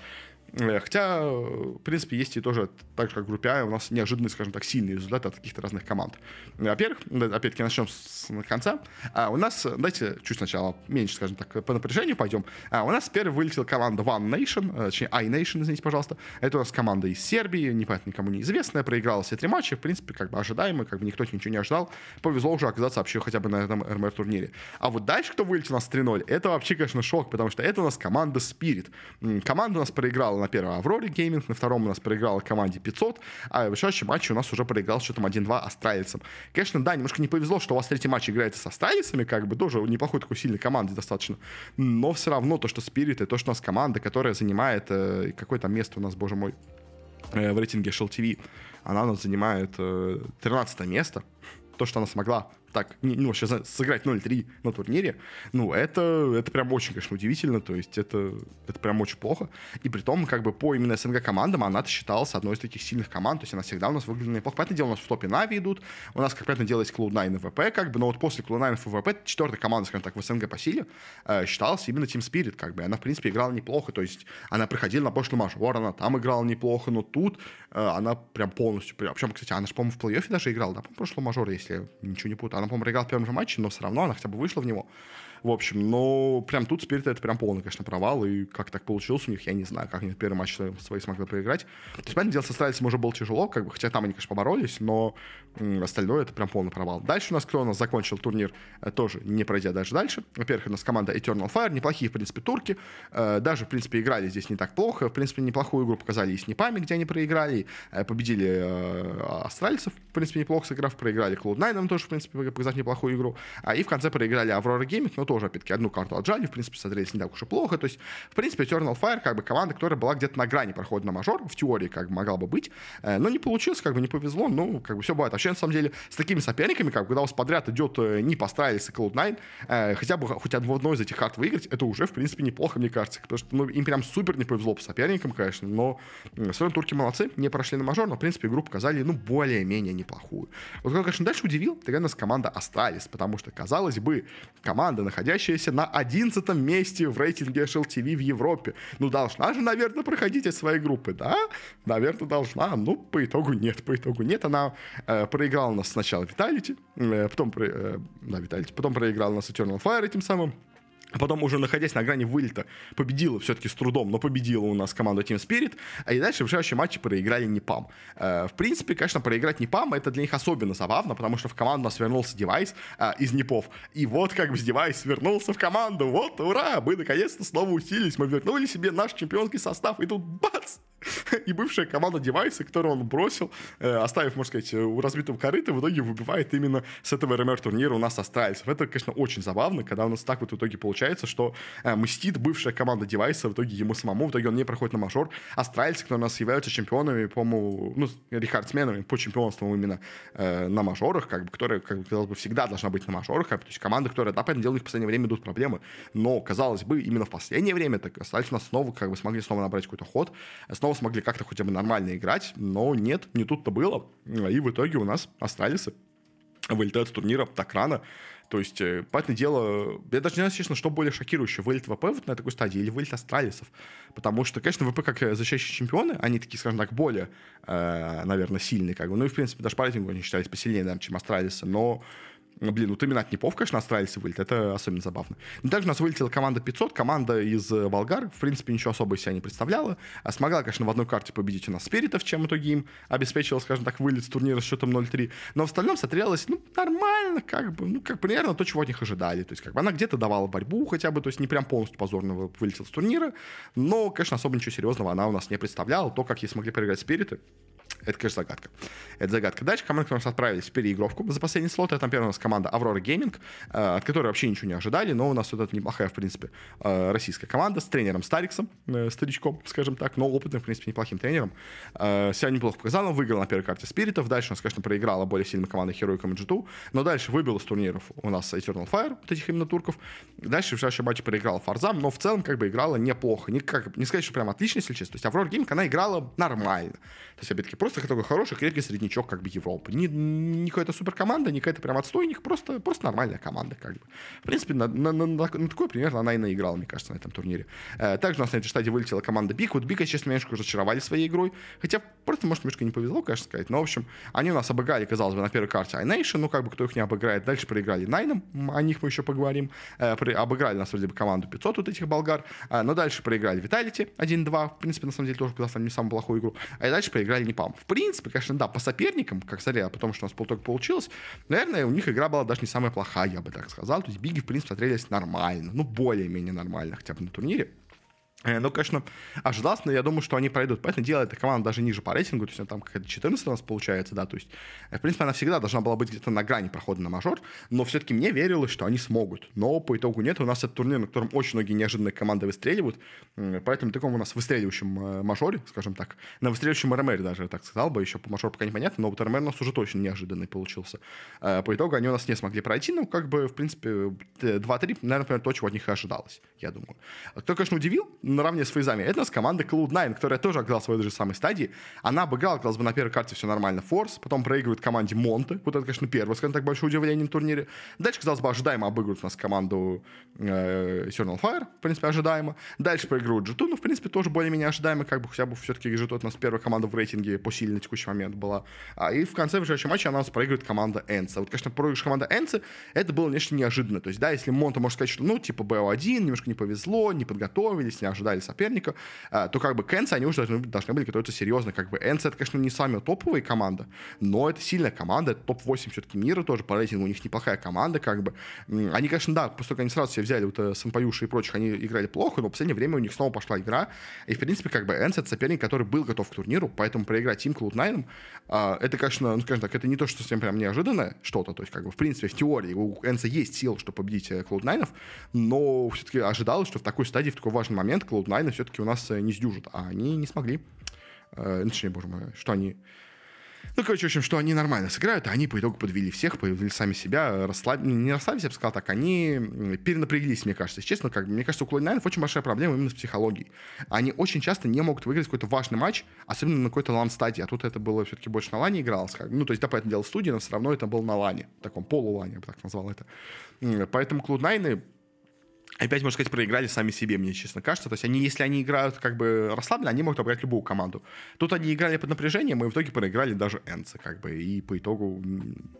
Э, хотя, в принципе, есть и тоже, так же как в группе А, у нас неожиданные, скажем так, сильные результаты от каких-то разных команд. Во-первых, опять-таки начнем с конца. А у нас, давайте чуть сначала меньше, скажем так, по напряжению пойдем. А у нас первый вылетела команда One Nation, э, точнее I-Nation, извините, пожалуйста. Это у нас команда из Сербии, непонятно никому неизвестная, проиграла все три матча, в принципе, как бы ожидаемый, как бы никто ничего не ожидал. Повезло уже оказаться вообще хотя бы на этом РМР-турнире. А вот дальше, кто вылетел у нас 3-0, это вообще, конечно, шок, потому что это у нас команда Spirit. Команда у нас проиграла на первом Авроре Гейминг, на втором у нас проиграла команде 500, а в решающем матче у нас уже проиграл счетом 1-2 австралийцам. Конечно, да, немножко не повезло, что у вас третий матч играется с австралийцами, как бы тоже неплохой такой сильной команды достаточно, но все равно то, что Spirit, и то, что у нас команда, которая занимает, э, какое там место у нас, боже мой, э, в рейтинге SHL она у нас занимает э, 13 место, то, что она смогла так, ну, вообще сыграть 0-3 на турнире, ну, это, это прям очень, конечно, удивительно, то есть это, это прям очень плохо. И при том, как бы по именно СНГ командам она считалась одной из таких сильных команд, то есть она всегда у нас выглядела неплохо. Понятное дело, у нас в топе Нави идут, у нас, как понятно дело, есть Cloud9 и ВП, как бы, но вот после Cloud9 и ВП четвертая команда, скажем так, в СНГ по силе э, считалась именно Team Spirit, как бы, она, в принципе, играла неплохо, то есть она приходила на прошлый мажор, она там играла неплохо, но тут э, она прям полностью, причем, кстати, она же, по-моему, в плей-оффе даже играла, да, по прошлый мажор, если ничего не путаю, она, по-моему, проиграла в первом же матче, но все равно она хотя бы вышла в него. В общем, но прям тут Спирит это прям полный, конечно, провал. И как так получилось у них, я не знаю, как они первый матч свои смогли проиграть. То есть, понятное дело, со Страйцем уже было тяжело, как бы, хотя там они, конечно, поборолись, но остальное это прям полный провал. Дальше у нас нас закончил турнир, э, тоже не пройдя даже дальше. Во-первых, у нас команда Eternal Fire, неплохие, в принципе, турки. Э, даже, в принципе, играли здесь не так плохо. В принципе, неплохую игру показали и с Непами, где они проиграли. Э, победили австралийцев, в принципе, неплохо сыграв. Проиграли Cloud9 тоже, в принципе, показать неплохую игру. А, и в конце проиграли Aurora Gaming, но тоже, опять-таки, одну карту отжали, в принципе, смотрелись не так уж и плохо. То есть, в принципе, Eternal Fire, как бы, команда, которая была где-то на грани прохода на мажор, в теории, как бы, могла бы быть, но не получилось, как бы, не повезло, ну, как бы, все бывает. Вообще, на самом деле, с такими соперниками, как когда у вас подряд идет э, не постарались и Cloud9, э, хотя бы хоть одну из этих карт выиграть, это уже, в принципе, неплохо, мне кажется, потому что, ну, им прям супер не повезло по соперникам, конечно, но все равно турки молодцы, не прошли на мажор, но, в принципе, игру показали, ну, более-менее неплохую. Вот, кто, конечно, дальше удивил, тогда у нас команда Астралис, потому что, казалось бы, команда, находящаяся на 11 месте в рейтинге HLTV в Европе. Ну, должна же, наверное, проходить из своей группы, да? Наверное, должна. Ну, по итогу нет, по итогу нет. Она э, проиграла у нас сначала Vitality, э, потом, э, да, Vitality, потом проиграла у нас Eternal Fire этим самым. А потом, уже находясь на грани вылета, победила все-таки с трудом, но победила у нас команда Team Spirit. А и дальше в решающем матче проиграли Непам. Э, в принципе, конечно, проиграть Непам это для них особенно забавно, потому что в команду у нас вернулся девайс э, из Непов. И вот как бы девайс вернулся в команду. Вот, ура! Мы наконец-то снова усилились. Мы вернули себе наш чемпионский состав. И тут бац! И бывшая команда девайса, которую он бросил, э, оставив, можно сказать, у разбитого корыта, в итоге выбивает именно с этого РМР турнира у нас астральцев. Это, конечно, очень забавно, когда у нас так вот в итоге получается, что э, мстит бывшая команда девайса, в итоге ему самому, в итоге он не проходит на мажор. Астральцы, которые у нас являются чемпионами, по-моему, ну, рекордсменами по чемпионству именно э, на мажорах, как бы, которые, как бы, казалось бы, всегда должна быть на мажорах, как, то есть команда, которая, да, понятное в последнее время идут проблемы, но, казалось бы, именно в последнее время так Астральцы у нас снова, как бы, смогли снова набрать какой-то ход, снова смогли как-то хотя бы нормально играть, но нет, не тут-то было. И в итоге у нас астралисы вылетают с турнира так рано. То есть, э, понятное дело, я даже не знаю, честно, что более шокирующее, вылет ВП вот на такой стадии или вылет астралисов. Потому что, конечно, ВП как защищающие чемпионы, они такие, скажем так, более, э, наверное, сильные. Как бы. Ну и, в принципе, даже по рейтингу они считались посильнее, наверное, чем астралисы. Но блин, вот именно от Непов, конечно, астралисы вылет, это особенно забавно. Но также у нас вылетела команда 500, команда из э, Болгар, в принципе, ничего особо из себя не представляла. А смогла, конечно, в одной карте победить у нас Спиритов, чем в итоге им обеспечила, скажем так, вылет с турнира с счетом 0-3. Но в остальном смотрелось, ну, нормально, как бы, ну, как примерно то, чего от них ожидали. То есть, как бы она где-то давала борьбу хотя бы, то есть не прям полностью позорно вылетела с турнира, но, конечно, особо ничего серьезного она у нас не представляла. То, как ей смогли проиграть Спириты, это, конечно, загадка. Это загадка. Дальше команды, которые нас отправились в переигровку за последний слот. Это, там первая у нас команда Аврора Гейминг, э, от которой вообще ничего не ожидали, но у нас вот эта неплохая, в принципе, э, российская команда с тренером Стариксом, э, старичком, скажем так, но опытным, в принципе, неплохим тренером. Себя неплохо показала, выиграла на первой карте Спиритов. Дальше у нас, конечно, проиграла более сильная команда Heroic G2, но дальше выбила с турниров у нас Eternal Fire, вот этих именно турков. Дальше в следующем матче проиграла FaZe ам, но в целом как бы играла неплохо. Не, не сказать, что прям отлично, если честно. То есть Aurora Gaming, она играла нормально. То есть, опять-таки, просто просто такой хороший, крепкий среднячок как бы Европы. Не, не какая-то суперкоманда, не какая-то прям отстойник, просто, просто нормальная команда как бы. В принципе, на, на, на, на такой примерно она и наиграла, мне кажется, на этом турнире. Э, также у нас на этой стадии вылетела команда BIG. Вот BIG, честно, немножко разочаровали своей игрой. Хотя просто, может, немножко не повезло, конечно, сказать. Но, в общем, они у нас обыграли, казалось бы, на первой карте iNation, ну, как бы кто их не обыграет. Дальше проиграли 9INE ом, о них мы еще поговорим. Э, обыграли, нас, вроде бы, команду 500 вот этих болгар. Э, но дальше проиграли Vitality 1-2. В принципе, на самом деле, тоже показал не самую плохую игру. А дальше проиграли Непам. В принципе, конечно, да, по соперникам, как смотря, потому что у нас полток получилось, наверное, у них игра была даже не самая плохая, я бы так сказал. То есть Биги, в принципе, смотрелись нормально. Ну, более-менее нормально хотя бы на турнире. Э, ну, конечно, ожидалось, но я думаю, что они пройдут. Поэтому дело эта команда даже ниже по рейтингу, то есть она там какая-то 14 у нас получается, да, то есть, э, в принципе, она всегда должна была быть где-то на грани прохода на мажор, но все-таки мне верилось, что они смогут. Но по итогу нет, у нас это турнир, на котором очень многие неожиданные команды выстреливают, поэтому таком у нас выстреливающем э, мажоре, скажем так, на выстреливающем РМР даже, так сказал бы, еще по мажору пока непонятно, но вот РМР у нас уже точно неожиданный получился. По итогу они у нас не смогли пройти, ну, как бы, в принципе, 2-3, наверное, то, чего от них и ожидалось, я думаю. Кто, конечно, удивил, наравне с фейзами. Это у нас команда Cloud9, которая тоже оказалась в этой же самой стадии. Она обыграла, казалось бы, на первой карте все нормально. Форс, потом проигрывает команде Монте. Вот это, конечно, первое, скажем так, большое удивление на турнире. Дальше, казалось бы, ожидаемо обыгрывают у нас команду э, Eternal Fire, в принципе, ожидаемо. Дальше проигрывают G2, ну, в принципе, тоже более-менее ожидаемо, как бы, хотя бы все-таки G2 у нас первая команда в рейтинге по силе на текущий момент была. А, и в конце ближайшего матча она у нас проигрывает команда Энса. Вот, конечно, проигрыш команда Энса, это было нечто неожиданно. То есть, да, если Монта может сказать, что, ну, типа, БО1, немножко не повезло, не подготовились, не ожидали соперника, а, то как бы к Энце они уже должны, должны были готовиться серьезно. Как бы Энце это, конечно, не самая топовая команда, но это сильная команда, это топ-8 все-таки мира тоже по рейтингу, у них неплохая команда, как бы. Они, конечно, да, после как они сразу себе взяли вот э, Сампаюши и прочих, они играли плохо, но в последнее время у них снова пошла игра, и, в принципе, как бы Энце это соперник, который был готов к турниру, поэтому проиграть Team Cloud9, а, это, конечно, ну, скажем так, это не то, что совсем прям неожиданное что-то, то есть, как бы, в принципе, в теории у Энце есть сил, чтобы победить Cloud9, но все-таки ожидалось, что в такой стадии, в такой важный момент Cloud9 все-таки у нас э, не сдюжит, а они не смогли. Э, ну, точнее, боже мой, что они... Ну, короче, в общем, что они нормально сыграют, а они по итогу подвели всех, подвели сами себя, расслаб... не расслабились, я бы сказал так, они перенапряглись, мне кажется. Честно, как мне кажется, у Cloud9 ов очень большая проблема именно с психологией. Они очень часто не могут выиграть какой-то важный матч, особенно на какой-то LAN-стадии, а тут это было все-таки больше на LAN е игралось. Как... Ну, то есть, да, понятное дело, студия, но все равно это было на LAN е, таком полулане, я бы так назвал это. Поэтому Cloud9 опять, можно сказать, проиграли сами себе, мне честно кажется. То есть они, если они играют как бы расслабленно, они могут обыграть любую команду. Тут они играли под напряжением, и в итоге проиграли даже Энцы, как бы, и по итогу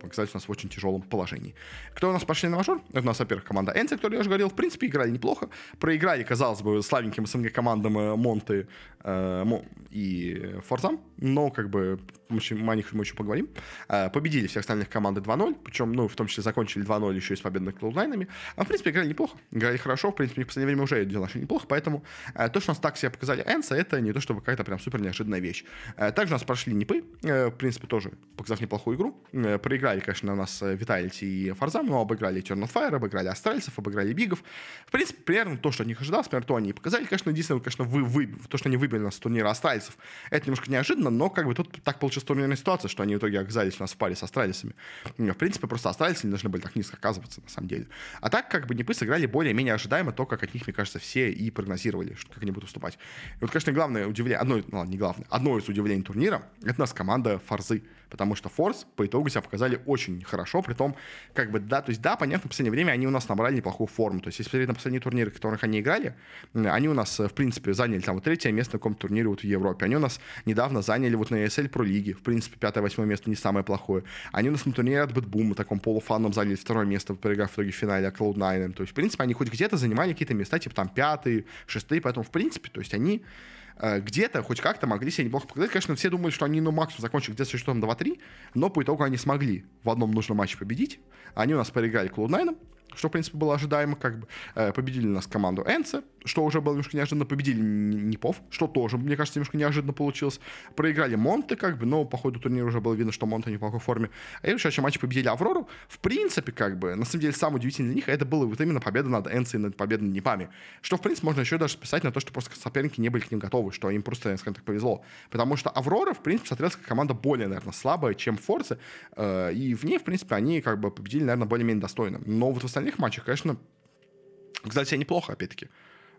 оказались у нас в очень тяжелом положении. Кто у нас пошли на мажор? Это у нас, во-первых, команда Энцы, которую я уже говорил, в принципе, играли неплохо. Проиграли, казалось бы, слабеньким СНГ командам э, Монты э, и Форзам, но как бы мы, о них мы еще поговорим. Э, победили всех остальных команды 2-0, причем, ну, в том числе закончили 2-0 еще и с победными клоудайнами. А, в принципе, играли неплохо. Играли хорошо, в принципе, в последнее время уже дела наши неплохо, поэтому э, то, что у нас так себя показали Энса, это не то, чтобы какая-то прям супер неожиданная вещь. Э, также у нас прошли Нипы, э, в принципе, тоже показав неплохую игру. Проиграли, конечно, у нас Vitality и Фарзам, но обыграли Eternal Fire, обыграли Астральцев, обыграли Бигов. В принципе, примерно то, что от них ожидалось, примерно то они и показали. Конечно, единственное, конечно, вы, вы, то, что они выбили нас с турнира Астральцев, это немножко неожиданно, но как бы тут так получилась турнирная ситуация, что они в итоге оказались у нас в паре с Астралисами. В принципе, просто Астралисы не должны были так низко оказываться, на самом деле. А так, как бы Нипы сыграли более-менее ожидаемо то, как от них, мне кажется, все и прогнозировали, что как они будут выступать. И вот, конечно, главное удивление, одно, ну, ладно, не главное, одно из удивлений турнира, это у нас команда Форзы потому что Форс по итогу себя показали очень хорошо, при том, как бы, да, то есть, да, понятно, в последнее время они у нас набрали неплохую форму, то есть, если посмотреть на последние турниры, в которых они играли, они у нас, в принципе, заняли там вот третье место на каком-то турнире вот в Европе, они у нас недавно заняли вот на ESL Pro лиги, в принципе, пятое-восьмое место не самое плохое, они у нас на турнире от BetBoom а, таком полуфанном, заняли второе место, проиграв в итоге в финале Cloud9, то есть, в принципе, они хоть где-то занимали какие-то места, типа там пятые, шестые, поэтому, в принципе, то есть, они Э, где-то хоть как-то могли себя неплохо показать. Конечно, все думали, что они, ну, максимум закончат где-то что-то 2-3, но по итогу они смогли в одном нужном матче победить. Они у нас проиграли Cloud9, что, в принципе, было ожидаемо, как бы. Э, победили нас команду Энце, что уже было немножко неожиданно. Победили Непов, что тоже, мне кажется, немножко неожиданно получилось. Проиграли Монте, как бы, но по ходу турнира уже было видно, что Монте не в плохой форме. А и в следующем матче победили Аврору. В принципе, как бы, на самом деле, самое удивительное для них, это было вот именно победа над Энце и над победой над Непами. Что, в принципе, можно еще даже списать на то, что просто соперники не были к ним готовы, что им просто, скажем так, повезло. Потому что Аврора, в принципе, смотрелась как команда более, наверное, слабая, чем Форцы. Э, и в ней, в принципе, они как бы победили, наверное, более-менее достойно. Но вот в остальных матчах, конечно, кстати, неплохо, опять-таки.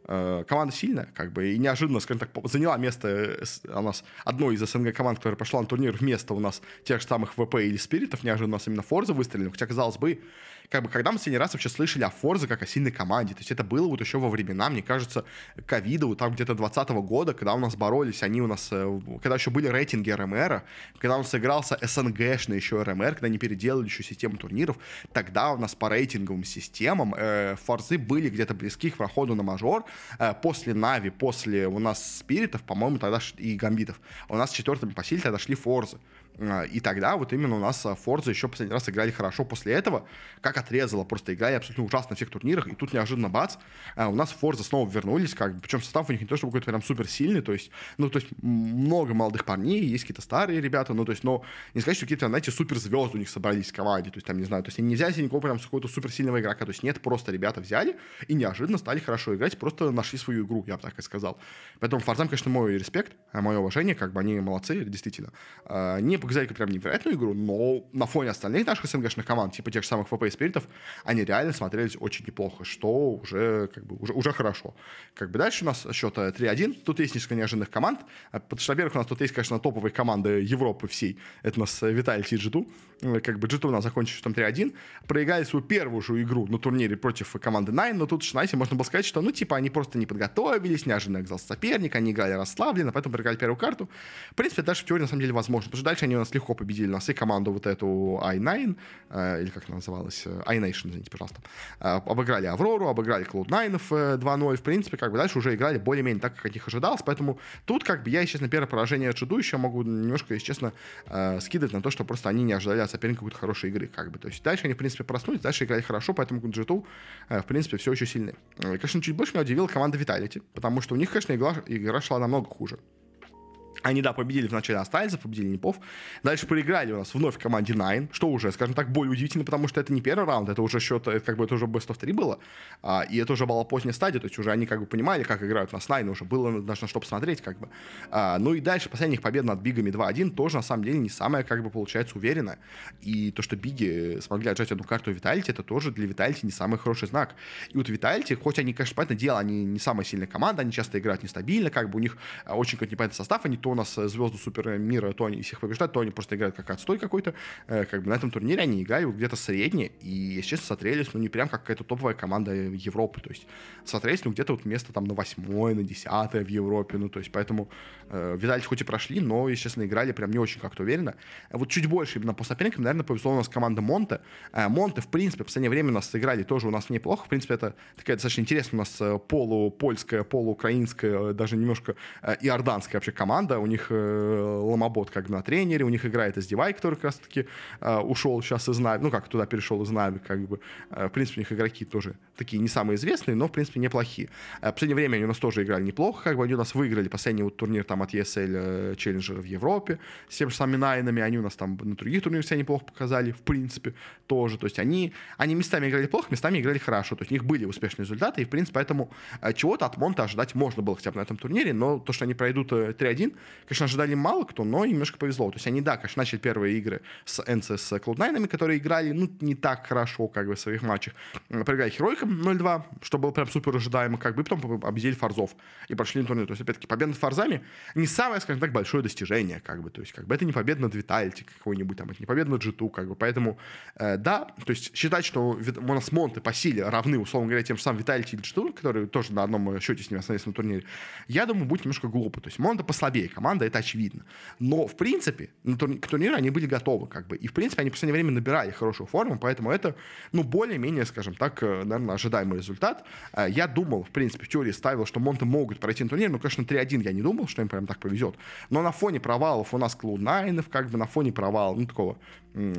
Э, команда сильная, как бы, и неожиданно, скажем так, заняла место э, у нас одной из СНГ команд, которая пошла на турнир вместо у нас тех же самых ВП или Спиритов, неожиданно у нас именно Форза выстрелили, хотя, казалось бы, как бы, когда мы последний раз вообще слышали о Форзе как о сильной команде, то есть это было вот еще во времена, мне кажется, ковида, вот там где-то 20 года, когда у нас боролись, они у нас, э, когда еще были рейтинги РМР, когда у нас игрался СНГшный еще РМР, когда они переделали еще систему турниров, тогда у нас по рейтинговым системам э, Форзы были где-то близки к проходу на мажор, после Нави, после у нас Спиритов, по-моему, тогда и Гамбитов, у нас четвертыми по силе тогда шли Форзы. А, и тогда вот именно у нас Форза еще последний раз играли хорошо. После этого, как отрезало, просто играли абсолютно ужасно на всех турнирах. И тут неожиданно бац, а, у нас Форза снова вернулись, как причем состав у них не то, чтобы какой-то прям супер сильный, то есть, ну, то есть много молодых парней, есть какие-то старые ребята, ну, то есть, но не сказать, что какие-то, знаете, суперзвезды у них собрались в команде, то есть, там, не знаю, то есть, они не взяли никого прям какого-то суперсильного игрока, то есть, нет, просто ребята взяли и неожиданно стали хорошо играть, просто нашли свою игру, я бы так и сказал. Поэтому Форзам, конечно, мой респект, а мое уважение, как бы они молодцы, действительно. Не показали прям невероятную игру, но на фоне остальных наших СНГшных команд, типа тех же самых ВП и Спиритов, они реально смотрелись очень неплохо, что уже, как бы, уже, уже хорошо. Как бы дальше у нас счет 3-1. Тут есть несколько неожиданных команд. А, потому что, во-первых, у нас тут есть, конечно, топовые команды Европы всей. Это у нас Виталий и Джиту. Как бы Джиту у нас закончил счетом 3-1. Проиграли свою первую же игру на турнире против команды Nine, но тут, знаете, можно было сказать, что, ну, типа, они просто не подготовились, неожиданно оказался соперник, они играли расслабленно, поэтому проиграли первую карту. В принципе, даже в теории, на самом деле, возможно, потому что дальше они у нас легко победили нас и команду вот эту i9, э, или как она называлась, э, iNation, извините, пожалуйста, э, обыграли Аврору, обыграли Cloud9 2-0, в принципе, как бы дальше уже играли более-менее так, как от них ожидалось, поэтому тут, как бы, я, естественно, первое поражение ожидаю, еще могу немножко, если честно, скидывать на то, что просто они не ожидали от соперника какой-то хорошей игры, как бы, то есть дальше они, в принципе, проснулись, дальше играли хорошо, поэтому G2, в принципе, все еще сильные. Конечно, чуть больше меня удивила команда Vitality, потому что у них, конечно, игра, игра шла намного хуже. Они, да, победили в начале Астальцев, победили Непов. Дальше проиграли у нас вновь команде Nine, что уже, скажем так, более удивительно, потому что это не первый раунд, это уже счет, это как бы это уже Best of 3 было, а, и это уже была поздняя стадия, то есть уже они как бы понимали, как играют на Nine, уже было даже на что посмотреть, как бы. А, ну и дальше последних побед над Бигами 2-1 тоже, на самом деле, не самая, как бы, получается, уверенная. И то, что Биги смогли отжать одну карту Виталити, это тоже для Виталити не самый хороший знак. И вот Виталити, хоть они, конечно, понятное дело, они не самая сильная команда, они часто играют нестабильно, как бы у них а, очень какой-то непонятный состав, они то у нас звезды супер мира, то они всех побеждают, то они просто играют как отстой какой-то. Э, как бы на этом турнире они играли где-то средние, и, если честно, смотрелись, ну, не прям как какая-то топовая команда Европы, то есть смотрелись, ну, где-то вот место там на восьмое, на десятое в Европе, ну, то есть поэтому э, Витальевич хоть и прошли, но, естественно, играли прям не очень как-то уверенно. Вот чуть больше именно по соперникам, наверное, повезло у нас команда Монте. Э, Монте, в принципе, в последнее время у нас сыграли тоже у нас неплохо, в принципе, это такая достаточно интересная у нас э, полупольская, полуукраинская, даже немножко э, иорданская вообще команда, у них Ломобот как на тренере, у них играет Издевай, который как раз-таки э, ушел сейчас из Нави, ну как, туда перешел из Нави, как бы. Э, в принципе, у них игроки тоже такие не самые известные, но, в принципе, неплохие. Э, в последнее время они у нас тоже играли неплохо, как бы они у нас выиграли последний вот турнир там от ESL Challenger в Европе с тем же самыми Найнами, они у нас там на других турнирах себя неплохо показали, в принципе, тоже. То есть они, они местами играли плохо, местами играли хорошо. То есть у них были успешные результаты, и, в принципе, поэтому э, чего-то от Монта ожидать можно было хотя бы на этом турнире, но то, что они пройдут 3-1, конечно, ожидали мало кто, но немножко повезло. То есть они, да, конечно, начали первые игры с NC с Cloud9, которые играли, ну, не так хорошо, как бы, в своих матчах. Проиграли Херойкам 0-2, что было прям супер ожидаемо, как бы, и потом победили Фарзов и прошли на турнир. То есть, опять-таки, победа над Фарзами не самое, скажем так, большое достижение, как бы, то есть, как бы, это не победа над Витальти какой-нибудь там, это не победа над Джиту, как бы, поэтому, э, да, то есть, считать, что у нас Монты по силе равны, условно говоря, тем же самым Витальти и Джиту, которые тоже на одном счете с ними остановились на турнире, я думаю, будет немножко глупо. То есть, Монта послабее команда, это очевидно. Но, в принципе, на турни- к турниру они были готовы, как бы. И, в принципе, они в последнее время набирали хорошую форму, поэтому это, ну, более-менее, скажем так, э, наверное, ожидаемый результат. Э, я думал, в принципе, в теории ставил, что Монты могут пройти на турнир, но, конечно, 3-1 я не думал, что им прям так повезет. Но на фоне провалов у нас Cloud9, как бы на фоне провала, ну, такого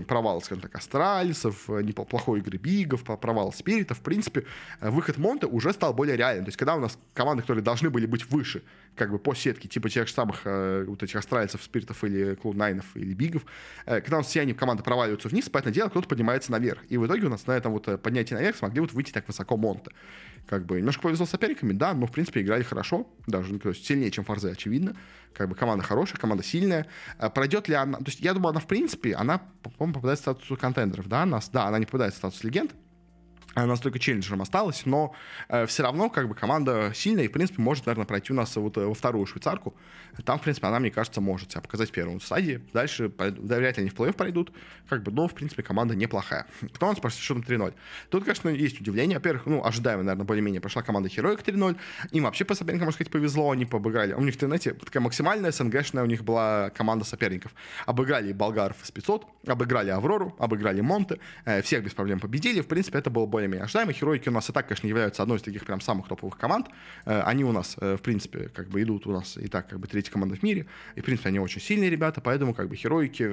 провал, скажем так, Астралисов, э, неплохой игры Бигов, провал Спирита, в принципе, выход Монте уже стал более реальным. То есть, когда у нас команды, которые должны были быть выше, как бы по сетке, типа тех же самых вот этих Астралисов, Спиритов или Cloud9 или Бигов, э, когда у нас все они команды проваливаются вниз, понятное дело, кто-то поднимается наверх. И в итоге у нас на этом вот э, поднятии наверх смогли вот выйти так высоко Монте. Как бы немножко повезло с соперниками, да, но в принципе играли хорошо, даже ну, то есть сильнее, чем Фарзе, очевидно. Как бы команда хорошая, команда сильная. Э, пройдет ли она, то есть я думаю, она в принципе, она, по-моему, попадает в статус контендеров, да, нас, да, она не попадает в статус легенд, она только челленджером осталась, но э, все равно как бы команда сильная и, в принципе, может, наверное, пройти у нас вот э, во вторую швейцарку. Там, в принципе, она, мне кажется, может себя показать в первом стадии. Дальше, да, вряд ли они в плей-офф пройдут, как бы, но, в принципе, команда неплохая. Кто у нас почти счетом 3-0? Тут, конечно, есть удивление. Во-первых, ну, ожидаемо, наверное, более-менее прошла команда Heroic 3-0. Им вообще по соперникам, можно сказать, повезло, они побыграли. У них, знаете, такая максимальная СНГшная у них была команда соперников. Обыграли болгаров из 500, обыграли Аврору, обыграли Монте, э, всех без проблем победили. В принципе, это было более-менее ожидаемо. Heroic у нас и так, конечно, являются одной из таких прям самых топовых команд. Э, они у нас, э, в принципе, как бы идут у нас и так, как бы третья команда в мире. И, в принципе, они очень сильные ребята, поэтому, как бы, Херойки,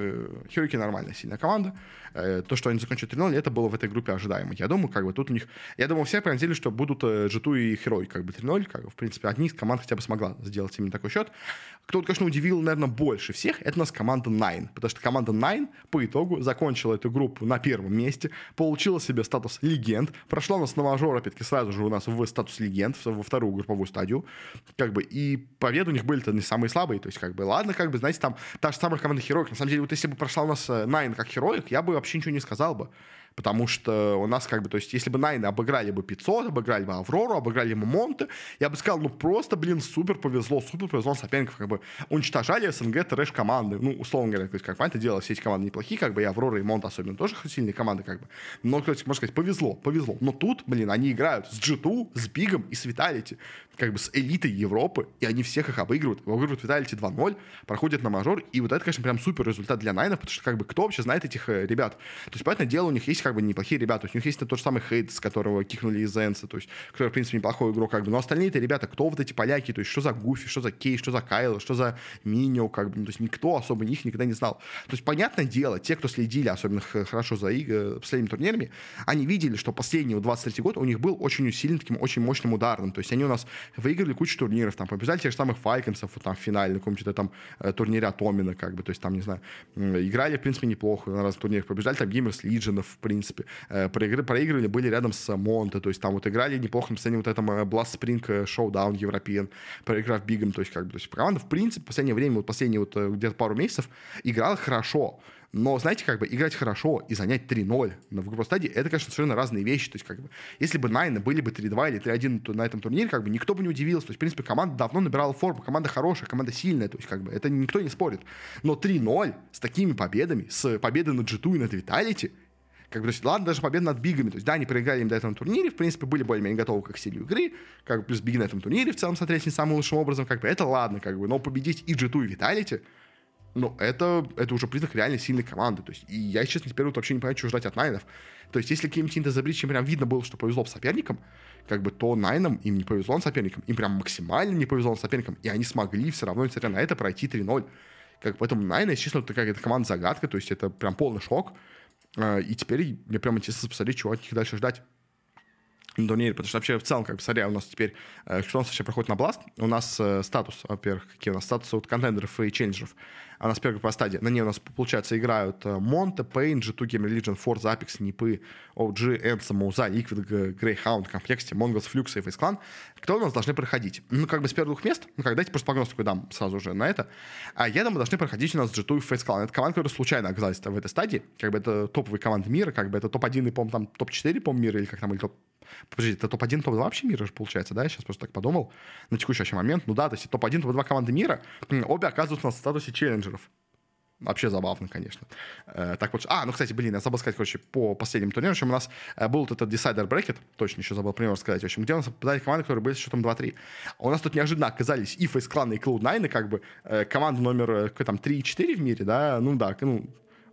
Херойки нормальная, сильная команда. Э, то, что они закончат 3-0, это было в этой группе ожидаемо. Я думаю, как бы, тут у них... Я думаю, все понятили, что будут G2 и Херой, как бы, 3-0. Как бы, в принципе, одни из команд хотя бы смогла сделать именно такой счет. Кто, конечно, удивил, наверное, больше всех, это у нас команда Nine. Потому что команда Nine по итогу закончила эту группу на первом месте, получила себе статус легенд, прошла у нас на опять-таки, сразу же у нас в статус легенд, во вторую групповую стадию, как бы, и победы у них были-то не самые слабые, то есть, как бы, ладно, как бы, знаете, там, та же самая команда Heroic, на самом деле, вот если бы прошла у нас Nine как Heroic, я бы вообще ничего не сказал бы потому что у нас как бы, то есть, если бы Найны обыграли бы 500, обыграли бы Аврору, обыграли бы Монте, я бы сказал, ну, просто, блин, супер повезло, супер повезло соперников, как бы, уничтожали СНГ трэш команды, ну, условно говоря, то есть, как понятное дело, все эти команды неплохие, как бы, и Аврора, и Монте особенно тоже сильные команды, как бы, но, кстати, можно сказать, повезло, повезло, но тут, блин, они играют с G2, с Бигом и с Виталити, как бы с элитой Европы, и они всех их обыгрывают, обыгрывают Виталити 2-0, проходят на мажор, и вот это, конечно, прям супер результат для Найнов, потому что, как бы, кто вообще знает этих э, ребят? То есть, понятное дело, у них есть, как бы, неплохие ребята, у них есть тот же самый Хейт, с которого кикнули из Энса, то есть, который, в принципе, неплохой игрок, как бы, но остальные-то ребята, кто вот эти поляки, то есть, что за Гуфи, что за Кей, что за Кайл, что за Минио, как бы, ну, то есть, никто особо них никогда не знал. То есть, понятное дело, те, кто следили, особенно хорошо за игры, последними турнирами, они видели, что последний, 23 год у них был очень усиленным, таким очень мощным ударным, то есть, они у нас выиграли кучу турниров, там, побежали тех же самых Файконсов, там, в финале, на каком-то там э, турнире Атомина, как бы, то есть, там, не знаю, играли, в принципе, неплохо на разных турнирах, побежали там Gamers Legion, в принципе, э, проигрывали, были рядом с Монте, то есть, там вот играли неплохо, на последнем вот этом э, Blast Spring Showdown European, проиграв Бигом, то есть, как бы, то есть, команда, в принципе, в последнее время, вот последние вот где-то пару месяцев играла хорошо, но, знаете, как бы играть хорошо и занять 3-0 на групповой стадии, это, конечно, совершенно разные вещи. То есть, как бы, если бы Найны были бы 3-2 или 3-1 на этом турнире, как бы никто бы не удивился. То есть, в принципе, команда давно набирала форму, команда хорошая, команда сильная, то есть, как бы, это никто не спорит. Но 3-0 с такими победами, с победой над G2 и над Виталити, как бы, то есть, ладно, даже победа над Бигами. То есть, да, они проиграли им до этого турнире, в принципе, были более-менее готовы к стилю игры, как бы, плюс Биги на этом турнире в целом смотреть не самым лучшим образом, как бы, это ладно, как бы, но победить и G2, и Виталити, ну, это, это уже признак реально сильной команды. То есть, и я, честно, теперь вот вообще не понимаю, что ждать от Найнов. То есть, если каким-то Интезабричем прям видно было, что повезло соперникам, как бы, то Найнам им не повезло соперникам. Им прям максимально не повезло соперникам. И они смогли все равно, несмотря на это, пройти 3-0. Как, поэтому Найны, честно, это какая-то команда-загадка. То есть, это прям полный шок. А, и теперь мне прям интересно посмотреть, чего от них дальше ждать турнире, потому что вообще в целом, как бы, смотря, у нас теперь, э, нас вообще проходит на Blast, у нас э, статус, во-первых, какие у нас статусы от контендеров и челленджеров. А у нас первая по стадии. На ней у нас, получается, играют Монте, Пейн, G2 Game Religion, Forza, Apex, Нипы, OG, Энса, Моуза, Liquid, Greyhound, Комплексте, Mongols, Flux Face Clan. Кто у нас должны проходить? Ну, как бы с первых мест, ну, как, дайте просто прогноз такой дам сразу же на это. А я думаю, должны проходить у нас G2 и Face Clan. Это команды, которые случайно оказались в этой стадии. Как бы это топовые команды мира, как бы это топ-1 и, по-моему, там топ-4, по-моему, мира, или как там, или топ Подождите, это топ-1, топ-2 вообще мира же получается, да? Я сейчас просто так подумал. На текущий момент. Ну да, то есть топ-1, топ-2 команды мира, обе оказываются на статусе челленджеров. Вообще забавно, конечно. Э, так вот, а, ну, кстати, блин, я забыл сказать, короче, по последним турнирам, в общем, у нас э, был вот этот Decider Bracket, точно еще забыл пример сказать, в общем, где у нас попадали команды, которые были с счетом 2-3. А у нас тут неожиданно оказались и Face Clan, и Cloud9, как бы э, команда номер, э, какой там, 3 и 4 в мире, да, ну да, ну,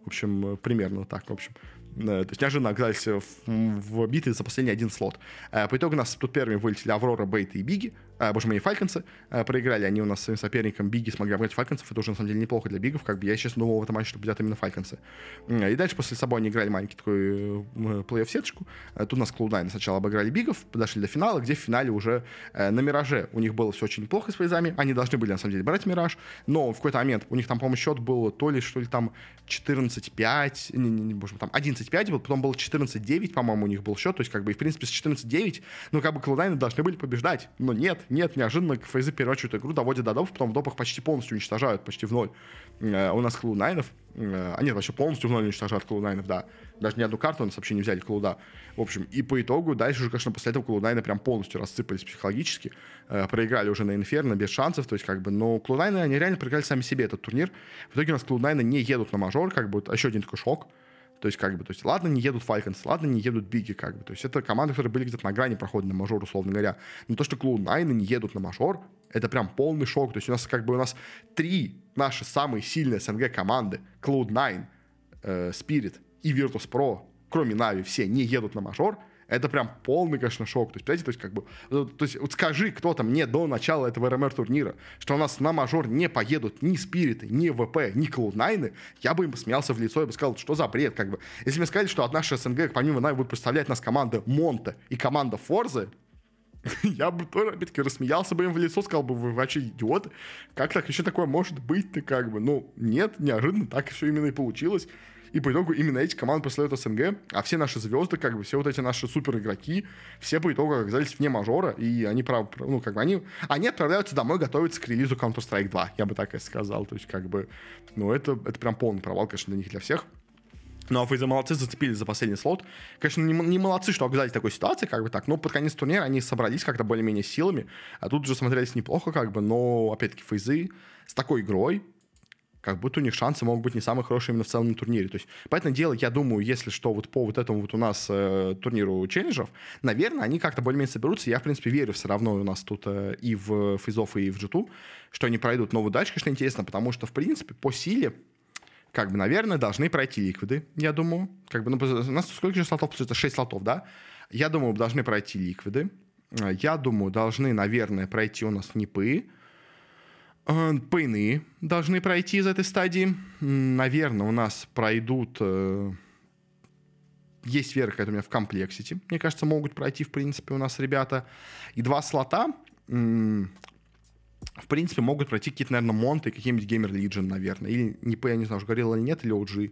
в общем, примерно так, в общем. Э, то есть неожиданно оказались в, в битве за последний один слот. Э, по итогу у нас тут первыми вылетели Aurora, B8 и BIG и. Э, боже мой, Falcons ы. Проиграли они у нас своим соперником. BIG и смогли обыграть Falcons ов. Это уже, на самом деле, неплохо для BIG ов. Как бы я, честно, думал в этом матче, что победят именно Falcons ы. И дальше после собой они играли маленький такой плей-офф-сеточку. Тут у нас Cloud9 сначала обыграли BIG ов, подошли до финала, где в финале уже на Мираже у них было все очень плохо с призами. Они должны были, на самом деле, брать Мираж. Но в какой-то момент у них там, по-моему, счет был то ли, что ли, там 14-5, не, не, не, боже мой, там 11-5 был, потом был 14-9, по-моему, у них был счет, то есть, как бы, и, в принципе, с 14-9, ну, как бы, Cloud9 должны были побеждать, но нет, нет, неожиданно фейзы переворачивают игру, доводят до допов, потом в допах почти полностью уничтожают, почти в ноль. Э, у нас Cloud9, Э, а нет, вообще полностью в ноль уничтожают клоунайнов, да. Даже ни одну карту у нас вообще не взяли клоуда. В общем, и по итогу дальше уже, конечно, после этого клоунайны прям полностью рассыпались психологически. Э, проиграли уже на Инферно без шансов, то есть как бы, но клоунайны, они реально проиграли сами себе этот турнир. В итоге у нас клоунайны не едут на мажор, как бы, еще один такой шок. То есть, как бы, то есть, ладно, не едут Falcons, ладно, не едут Биги, как бы. То есть, это команды, которые были где-то на грани прохода на мажор, условно говоря. Но то, что Cloud9 не едут на мажор, это прям полный шок. То есть, у нас, как бы, у нас три наши самые сильные СНГ команды, Cloud9, э, Spirit и Virtus.pro, кроме Нави, все не едут на мажор, это прям полный, конечно, шок. То есть, понимаете, то есть, как бы, то есть, вот скажи кто-то мне до начала этого РМР турнира, что у нас на мажор не поедут ни Спириты, ни ВП, ни Клоуднайны, я бы им посмеялся в лицо и бы сказал, что за бред, как бы. Если мне сказали, что от нашей СНГ, помимо Нави, будет представлять нас команда Монта и команда Форзы, я бы тоже, опять-таки, рассмеялся бы им в лицо, сказал бы, вы вообще идиоты. Как так еще такое может быть ты как бы? Ну, нет, неожиданно так все именно и получилось. И по итогу именно эти команды представляют СНГ, а все наши звезды, как бы, все вот эти наши супер игроки, все по итогу оказались вне мажора, и они, прав, ну, как бы, они, они отправляются домой готовиться к релизу Counter-Strike 2, я бы так и сказал. То есть, как бы, ну, это, это прям полный провал, конечно, для них, для всех. Ну, а Фейза молодцы, зацепились за последний слот. Конечно, не, не молодцы, что оказались в такой ситуации, как бы так, но под конец турнира они собрались как-то более-менее силами, а тут уже смотрелись неплохо, как бы, но, опять-таки, Фейзы с такой игрой, как будто у них шансы могут быть не самые хорошие именно в целом турнире. То есть, поэтому дело, я думаю, если что, вот по вот этому вот у нас э, турниру челленджеров, наверное, они как-то более-менее соберутся. Я, в принципе, верю все равно у нас тут э, и в физов, и в g что они пройдут. Но вот дальше, конечно, интересно, потому что, в принципе, по силе, как бы, наверное, должны пройти ликвиды, я думаю. Как бы, ну, у нас сколько же слотов? Это 6 слотов, да? Я думаю, должны пройти ликвиды. Э, я думаю, должны, наверное, пройти у нас НИПы. Э, Пейны должны пройти из этой стадии. Наверное, у нас пройдут... Э, есть вера какая-то у меня в комплексити. Мне кажется, могут пройти, в принципе, у нас ребята. И два слота в принципе, могут пройти какие-то, наверное, монты, какие-нибудь Gamer Legion, наверное. Или, не, я не знаю, уже говорил или нет, или OG.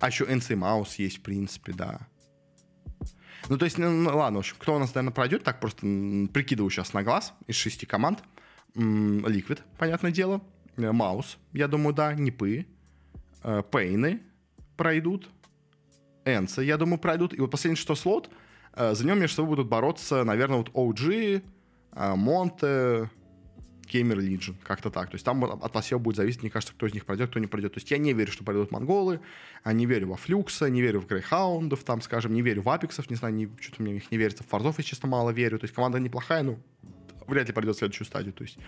А еще NC Mouse есть, в принципе, да. Ну, то есть, ну, ну, ладно, в общем, кто у нас, наверное, пройдет, так просто прикидываю сейчас на глаз из шести команд. Liquid, понятное дело. Маус, я думаю, да. Нипы. Э, Пейны пройдут. Энсы, я думаю, пройдут. И вот последний что слот, э, за нем между собой будут бороться, наверное, вот OG, Монте, Gamer Legion, как-то так. То есть там от вас все будет зависеть, мне кажется, кто из них пройдет, кто не пройдет. То есть я не верю, что пройдут монголы, а не верю во Флюкса, не верю в Грейхаундов, там, скажем, не верю в Апексов, не знаю, не, что-то мне в них не верится. В Фарзов я, честно, мало верю. То есть команда неплохая, но вряд ли пройдет следующую стадию. То есть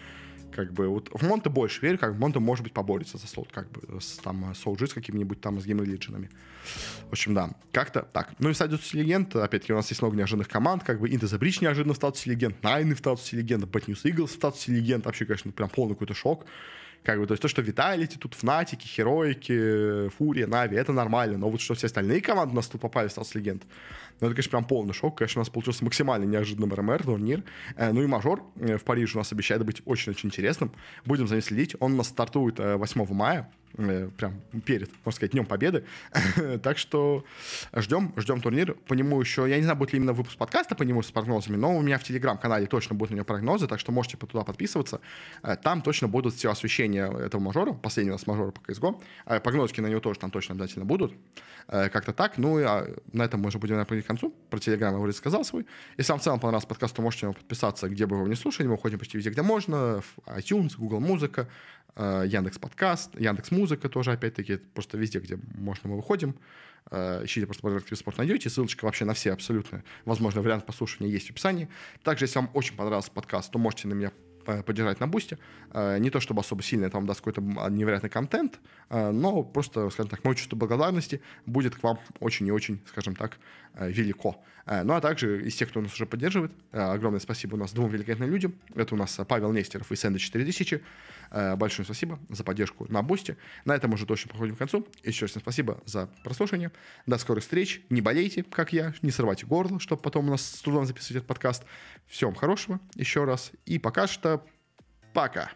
как бы вот в Монте больше верю, как бы Монте, может быть, поборется за слот, как бы с там Соуджи с какими-нибудь там с Legion'ами. В общем, да, как-то так. Ну и статус легенд, опять-таки, у нас есть много неожиданных команд, как бы Into the Breach неожиданно в статусе легенд, Найны в статусе легенд, Bad News Eagles в статусе легенд, вообще, конечно, прям полный какой-то шок. Как бы, то есть то, что Виталити, тут Фнатики, Хероики, Фурия, Нави, это нормально, но вот что все остальные команды у нас тут попали в статус легенд, ну, это, конечно, прям полный шок. Конечно, у нас получился максимально неожиданным РМР, турнир. Э, ну и мажор э, в Париже у нас обещает быть очень-очень интересным. Будем за ним следить. Он у нас стартует 8 э, мая прям перед, можно сказать, Днем Победы. так что ждем, ждем турнир. По нему еще, я не знаю, будет ли именно выпуск подкаста по нему с прогнозами, но у меня в Телеграм-канале точно будут на него прогнозы, так что можете туда подписываться. Там точно будут все освещения этого мажора, последнего с мажора по CSGO. Прогнозки на него тоже там точно обязательно будут. Как-то так. Ну и а, на этом мы уже будем наверное, концу. Про Телеграм я уже сказал свой. Если вам в целом понравился подкаст, то можете подписаться, где бы вы его не слушали. Мы уходим почти везде, где можно. В iTunes, Google Музыка, э, Яндекс Подкаст, Яндекс Музыка тоже, опять-таки, просто везде, где можно, мы выходим. Э, ищите просто «Программный спорт» найдете. Ссылочка вообще на все абсолютно возможные варианты послушания есть в описании. Также, если вам очень понравился подкаст, то можете на меня поддержать на бусте. Э, не то чтобы особо сильно там даст какой-то невероятный контент, э, но просто, скажем так, мое чувство благодарности будет к вам очень и очень, скажем так, э, велико. Ну а также из тех, кто нас уже поддерживает, огромное спасибо у нас двум великолепным людям. Это у нас Павел Нестеров и Сэнда 4000. Большое спасибо за поддержку на бусте. На этом уже точно подходим к концу. Еще раз спасибо за прослушивание. До скорых встреч. Не болейте, как я, не срывайте горло, чтобы потом у нас с трудом записывать этот подкаст. Всем хорошего еще раз. И пока что пока.